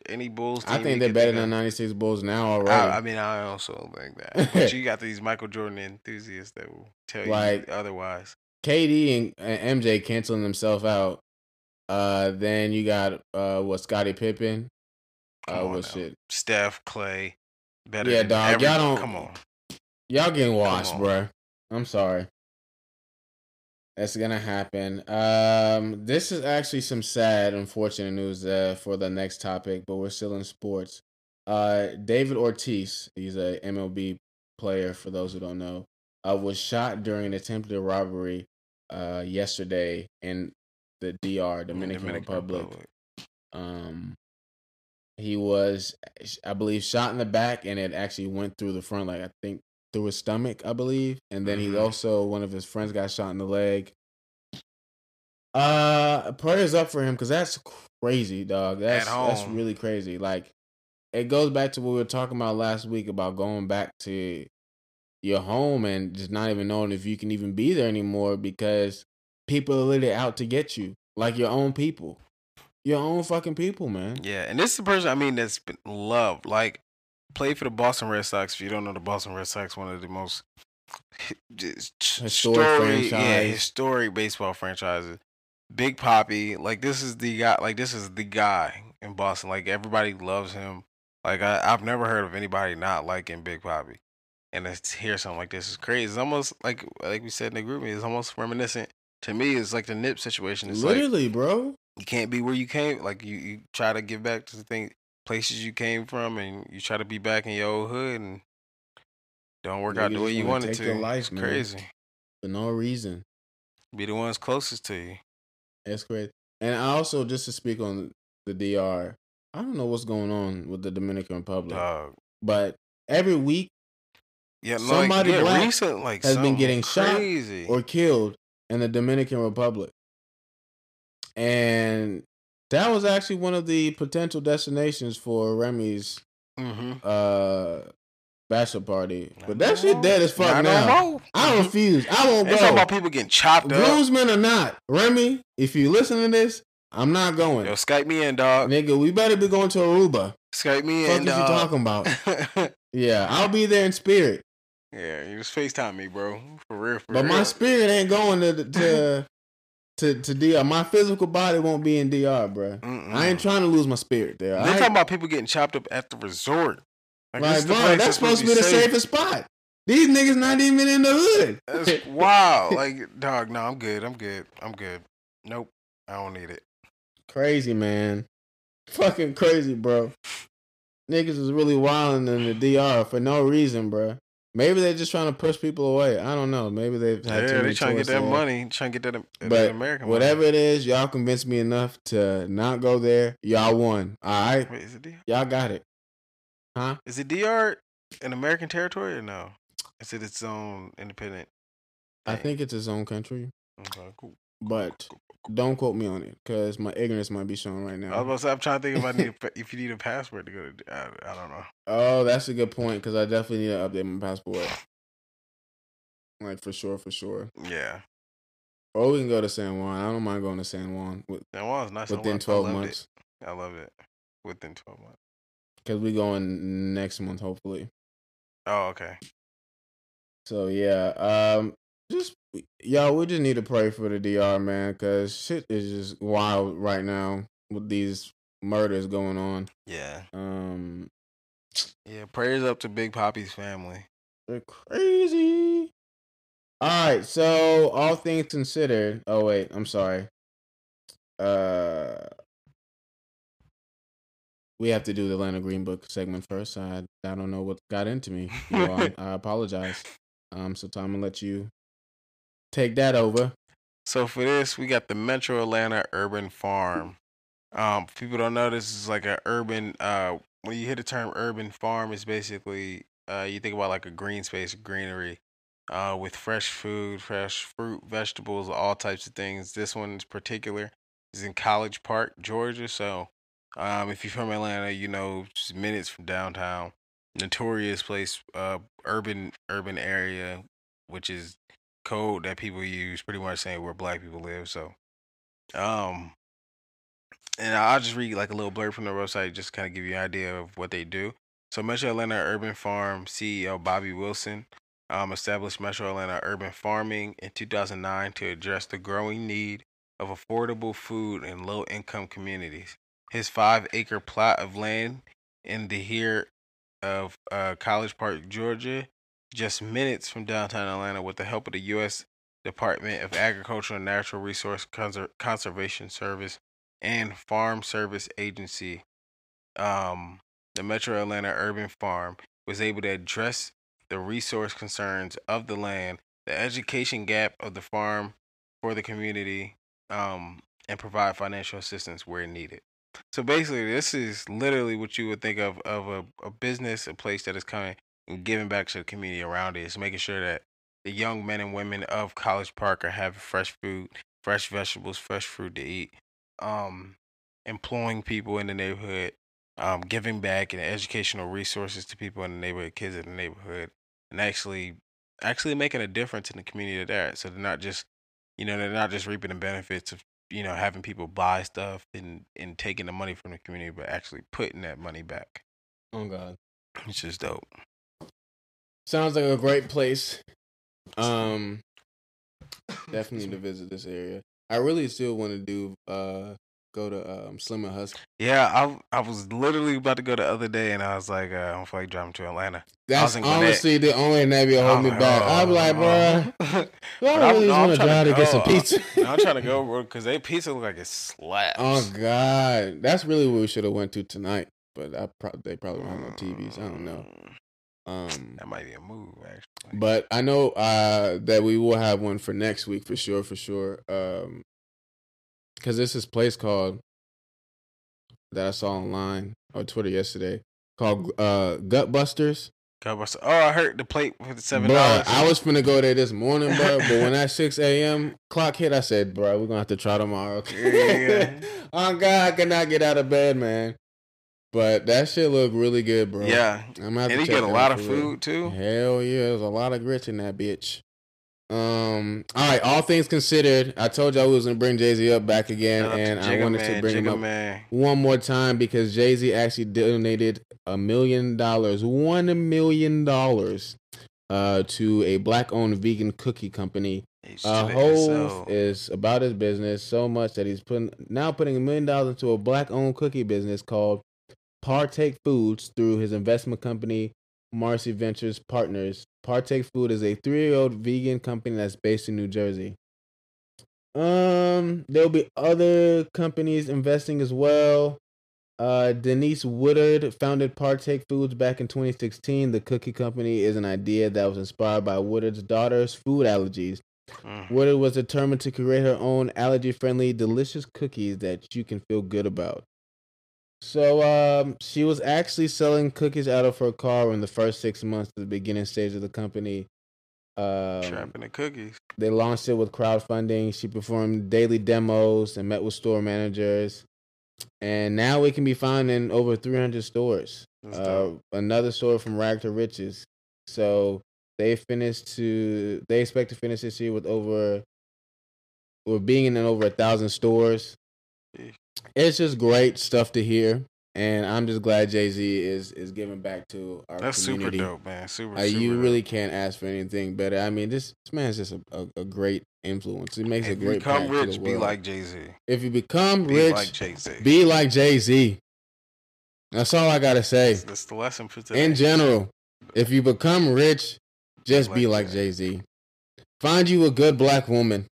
any Bulls. Team I think they're better than '96 Bulls now already. I, I mean, I also think that. But you got these Michael Jordan enthusiasts that will tell Like- you otherwise. KD and, and MJ canceling themselves out. Uh, then you got uh, what Scottie Pippen. Uh, what now. shit? Steph, Clay, better. Yeah, dog, every- y'all don't- Come on. Y'all getting washed, bro. I'm sorry. That's gonna happen. Um, this is actually some sad, unfortunate news uh, for the next topic, but we're still in sports. Uh, David Ortiz, he's a MLB player. For those who don't know, uh, was shot during an attempted robbery uh, yesterday in the DR, Dominican, Republic. Um, he was, I believe, shot in the back, and it actually went through the front, like I think through his stomach, I believe, and then he Mhm. also one of his friends got shot in the leg. Uh, prayers up for him because that's crazy, dog. That's that's really crazy. Like, it goes back to what we were talking about last week about going back to your home and just not even knowing if you can even be there anymore because people are literally out to get you, like your own people, your own fucking people, man. Yeah, and this is the person I mean that's been loved. Like, played for the Boston Red Sox. If you don't know the Boston Red Sox, one of the most Historic story- yeah, historic baseball franchises. Big Papi, like this is the guy. Like this is the guy in Boston. Like everybody loves him. Like I, I've never heard of anybody not liking Big Papi. And to hear something like this is crazy. It's almost like like we said in the group it's almost reminiscent. To me, it's like the Nip situation. It's like Literally, bro. you can't be where you came. Like you, you try to give back to the thing, places you came from, and you try to be back in your old hood, and don't work out the way you wanted to. life, it's man. crazy. For no reason. Be the ones closest to you. That's crazy. And I also just to speak on the DR, I don't know what's going on with the Dominican Republic, Dog. but every week Yeah, like, Somebody yeah, black recent, like has been getting shot or killed in the Dominican Republic. And that was actually one of the potential destinations for Remy's mm-hmm. uh bachelor party. But that shit dead as fuck no now. I refuse. I won't They talking about people getting chopped up. Groomsmen or not, Remy, if you listen to this, I'm not going. Yo, Skype me in, dog. Nigga, we better be going to Aruba. Skype me Fuck in, is you talking about? Yeah, I'll be there in spirit. Yeah, you just FaceTime me, bro. For real, for But real. my spirit ain't going to to to, to DR. My physical body won't be in DR, bro. Mm-mm. I ain't trying to lose my spirit there. They I talking about people getting chopped up at the resort. Like, like, bro, place that's supposed to be the safe. safest spot. These niggas not even in the hood. That's wow. Like, dog, no, I'm good. I'm good. I'm good. Nope. I don't need it. crazy, man. Fucking crazy, bro. Niggas is really wilding in the DR for no reason, bro. Maybe they're just trying to push people away. I don't know. Maybe they've had yeah, they many trying to get that there. money. Trying to get that, that But American whatever money. it is, y'all convinced me enough to not go there. Y'all won. All right, Wait, is it DR? y'all got it. Huh? Is it DR an American territory or no? Is it its own independent? I think it's its own country, Okay, cool. But don't quote me on it because my ignorance might be showing right now. I was about to say, I'm trying to think if I need a, if you need a password to go to. I, I don't know. Oh, that's a good point because I definitely need to update my passport. Like for sure, for sure. Yeah, Or we can go to San Juan. I don't mind going to San Juan with, that was nice. I within I twelve it. months I love it. Within 12 months. because we going next month hopefully. Oh, okay. So yeah, um, just y'all, we just need to pray for the DR man because shit is just wild right now with these murders going on. Yeah. Um, Yeah. Prayers up to Big Papi's family. they're crazy. All right, so all things considered. Oh wait, I'm sorry. Uh, we have to do the Atlanta Green Book segment first. I I don't know what got into me. You all. I apologize. Um, so Tom, I'm gonna let you take that over. So for this, we got the Metro Atlanta Urban Farm. Um, people don't know this is like a urban. Uh, when you hear the term urban farm, it's basically uh, you think about like a green space, greenery, uh, with fresh food, fresh fruit, vegetables, all types of things. This one in particular is in College Park, Georgia. So, um, if you're from Atlanta, you know just minutes from downtown. Notorious place, uh, urban urban area, which is code that people use, pretty much saying where black people live. So, um, and I'll just read like a little blurb from the website, just kind of give you an idea of what they do. So, Metro Atlanta Urban Farm CEO Bobby Wilson um, established Metro Atlanta Urban Farming in 2009 to address the growing need of affordable food in low income communities. His five acre plot of land in the here of uh, College Park, Georgia, just minutes from downtown Atlanta, with the help of the U.S. Department of Agriculture and Natural Resource Conser- Conservation Service and Farm Service Agency. Um, the Metro Atlanta Urban Farm was able to address the resource concerns of the land, the education gap of the farm for the community, um, and provide financial assistance where needed. So basically, this is literally what you would think of of a, a business, a place that is coming giving back to the community around it. It's making sure that the young men and women of College Park are having fresh food, fresh vegetables, fresh fruit to eat. Um, employing people in the neighborhood, um, giving back and educational resources to people in the neighborhood, kids in the neighborhood, and actually actually making a difference in the community they're at. So they're not just you know, they're not just reaping the benefits of, you know, having people buy stuff and, and taking the money from the community, but actually putting that money back. Oh God, It's just dope. Sounds like a great place. Um, definitely to visit this area. I really still want to do uh go to um Slim and Husky. Yeah, I I was literally about to go the other day, and I was like, uh, I don't feel like driving to Atlanta. That's Gwinnett. honestly the only Navy hold me I'm back. oh, I'm like, bro, oh. I I'm- really want to drive to get some pizza. I'm trying to go because they pizza look like it slaps. Oh God, that's really what we should have went to tonight. But I pro- they probably don't have no TVs. I don't know. Um, That might be a move, actually. but I know uh that we will have one for next week for sure, for sure. Um, because there's this place called that I saw online or Twitter yesterday called uh Gut Busters. Oh, I heard the plate for the seven dollars. I was finna go there this morning, bro. But when that six a.m. clock hit, I said, "Bro, we're gonna have to try tomorrow." Yeah. oh God, I cannot get out of bed, man. But that shit looked really good, bro. Yeah, I'm gonna and you get a lot of food too. Hell yeah, there's a lot of grits in that bitch. Um, all right, all things considered, I told y'all we was gonna bring Jay Z up back again, Shout and I wanted Man, to bring him Jigga up Man. one more time because Jay Z actually donated a million dollars, one million dollars, uh, to a black-owned vegan cookie company. Uh, Hove is about his business so much that he's putting now putting a million dollars into a black-owned cookie business called Partake Foods through his investment company Marcy Ventures Partners. Partake Food is a three-year-old vegan company that's based in New Jersey. Um, there'll be other companies investing as well. Uh, Denise Woodard founded Partake Foods back in 2016. The cookie company is an idea that was inspired by Woodard's daughter's food allergies. Mm. Woodard was determined to create her own allergy-friendly, delicious cookies that you can feel good about. So, um, she was actually selling cookies out of her car in the first six months of the beginning stage of the company. Um, Trapping the cookies. they launched it with crowdfunding. She performed daily demos and met with store managers. And now it can be found in over 300 stores. Uh, another store from Rag to Riches. So they finished to they expect to finish this year with over or being in over a thousand stores. It's just great stuff to hear, and I'm just glad Jay Z is is giving back to our That's super community. dope, man. Super. Uh, super you dope. really can't ask for anything better. I mean, this, this man's just a, a, a great influence. He makes a If you great. become rich, be like Jay Z. If you become Be rich, like Jay Z. be like Jay Z. That's all I gotta say. That's, that's the lesson for today. In general, if you become rich, just be like like Jay. Z. Find you a good black woman, A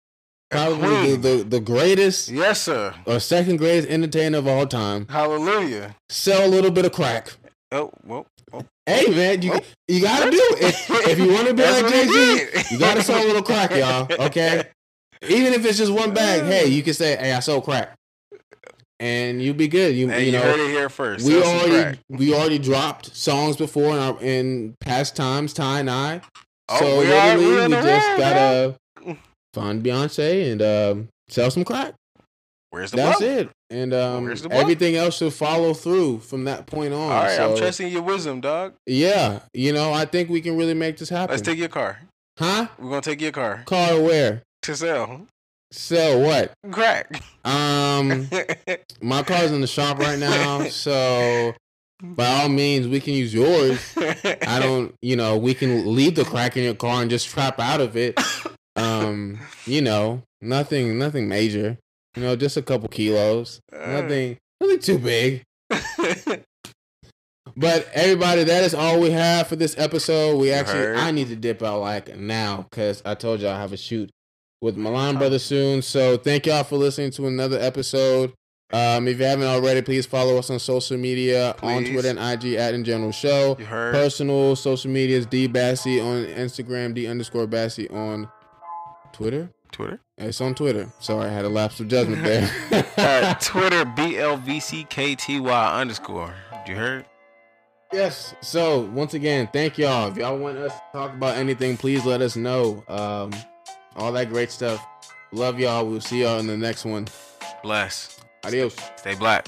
probably the, the the greatest Yes, sir. or second greatest entertainer of all time. Hallelujah. Sell a little bit of crack. Oh, well. Hey man, you Oh. you gotta do it. If, if you want to be like Jay Z, you gotta sell a little crack, y'all. Okay, even if it's just one bag. Hey, you can say, "Hey, I sold crack," and you'll be good. You you you, know, heard it here first. we Sell already we already dropped songs before in, our, in past times, Ty and I. Oh, so literally, we we just gotta man. Find Beyonce and um, sell some crack. Where's the That's it. And um, Where's the blow? everything else should follow through from that point on. All right, I'm trusting your wisdom, dog. Yeah, you know, I think we can really make this happen. Let's take your car. huh? We're gonna take your car Car where? to sell Sell what? crack. Um, my car's in the shop right now, so by all means, we can use yours. I don't, you know, we can leave the crack in your car and just trap out of it. Um, you know, nothing, nothing major. You know, just a couple kilos. Nothing, nothing too big. But everybody, that is all we have for this episode. We actually, heard? I need to dip out like now because I told y'all I have a shoot with Milan Brothers soon. So thank y'all for listening to another episode. Um, if you haven't already, please follow us on social media on Twitter and IG at In General Show. You heard? Personal social media is D Bassy on Instagram, D underscore Bassy on Twitter. Twitter. It's on Twitter. Sorry, I had a lapse of judgment there. Uh, Twitter B L V C K T Y underscore. You heard? Yes. So once again, thank y'all. If y'all want us to talk about anything, please let us know. Um, all that great stuff. Love y'all. We'll see y'all in the next one. Bless. Adios. Stay black.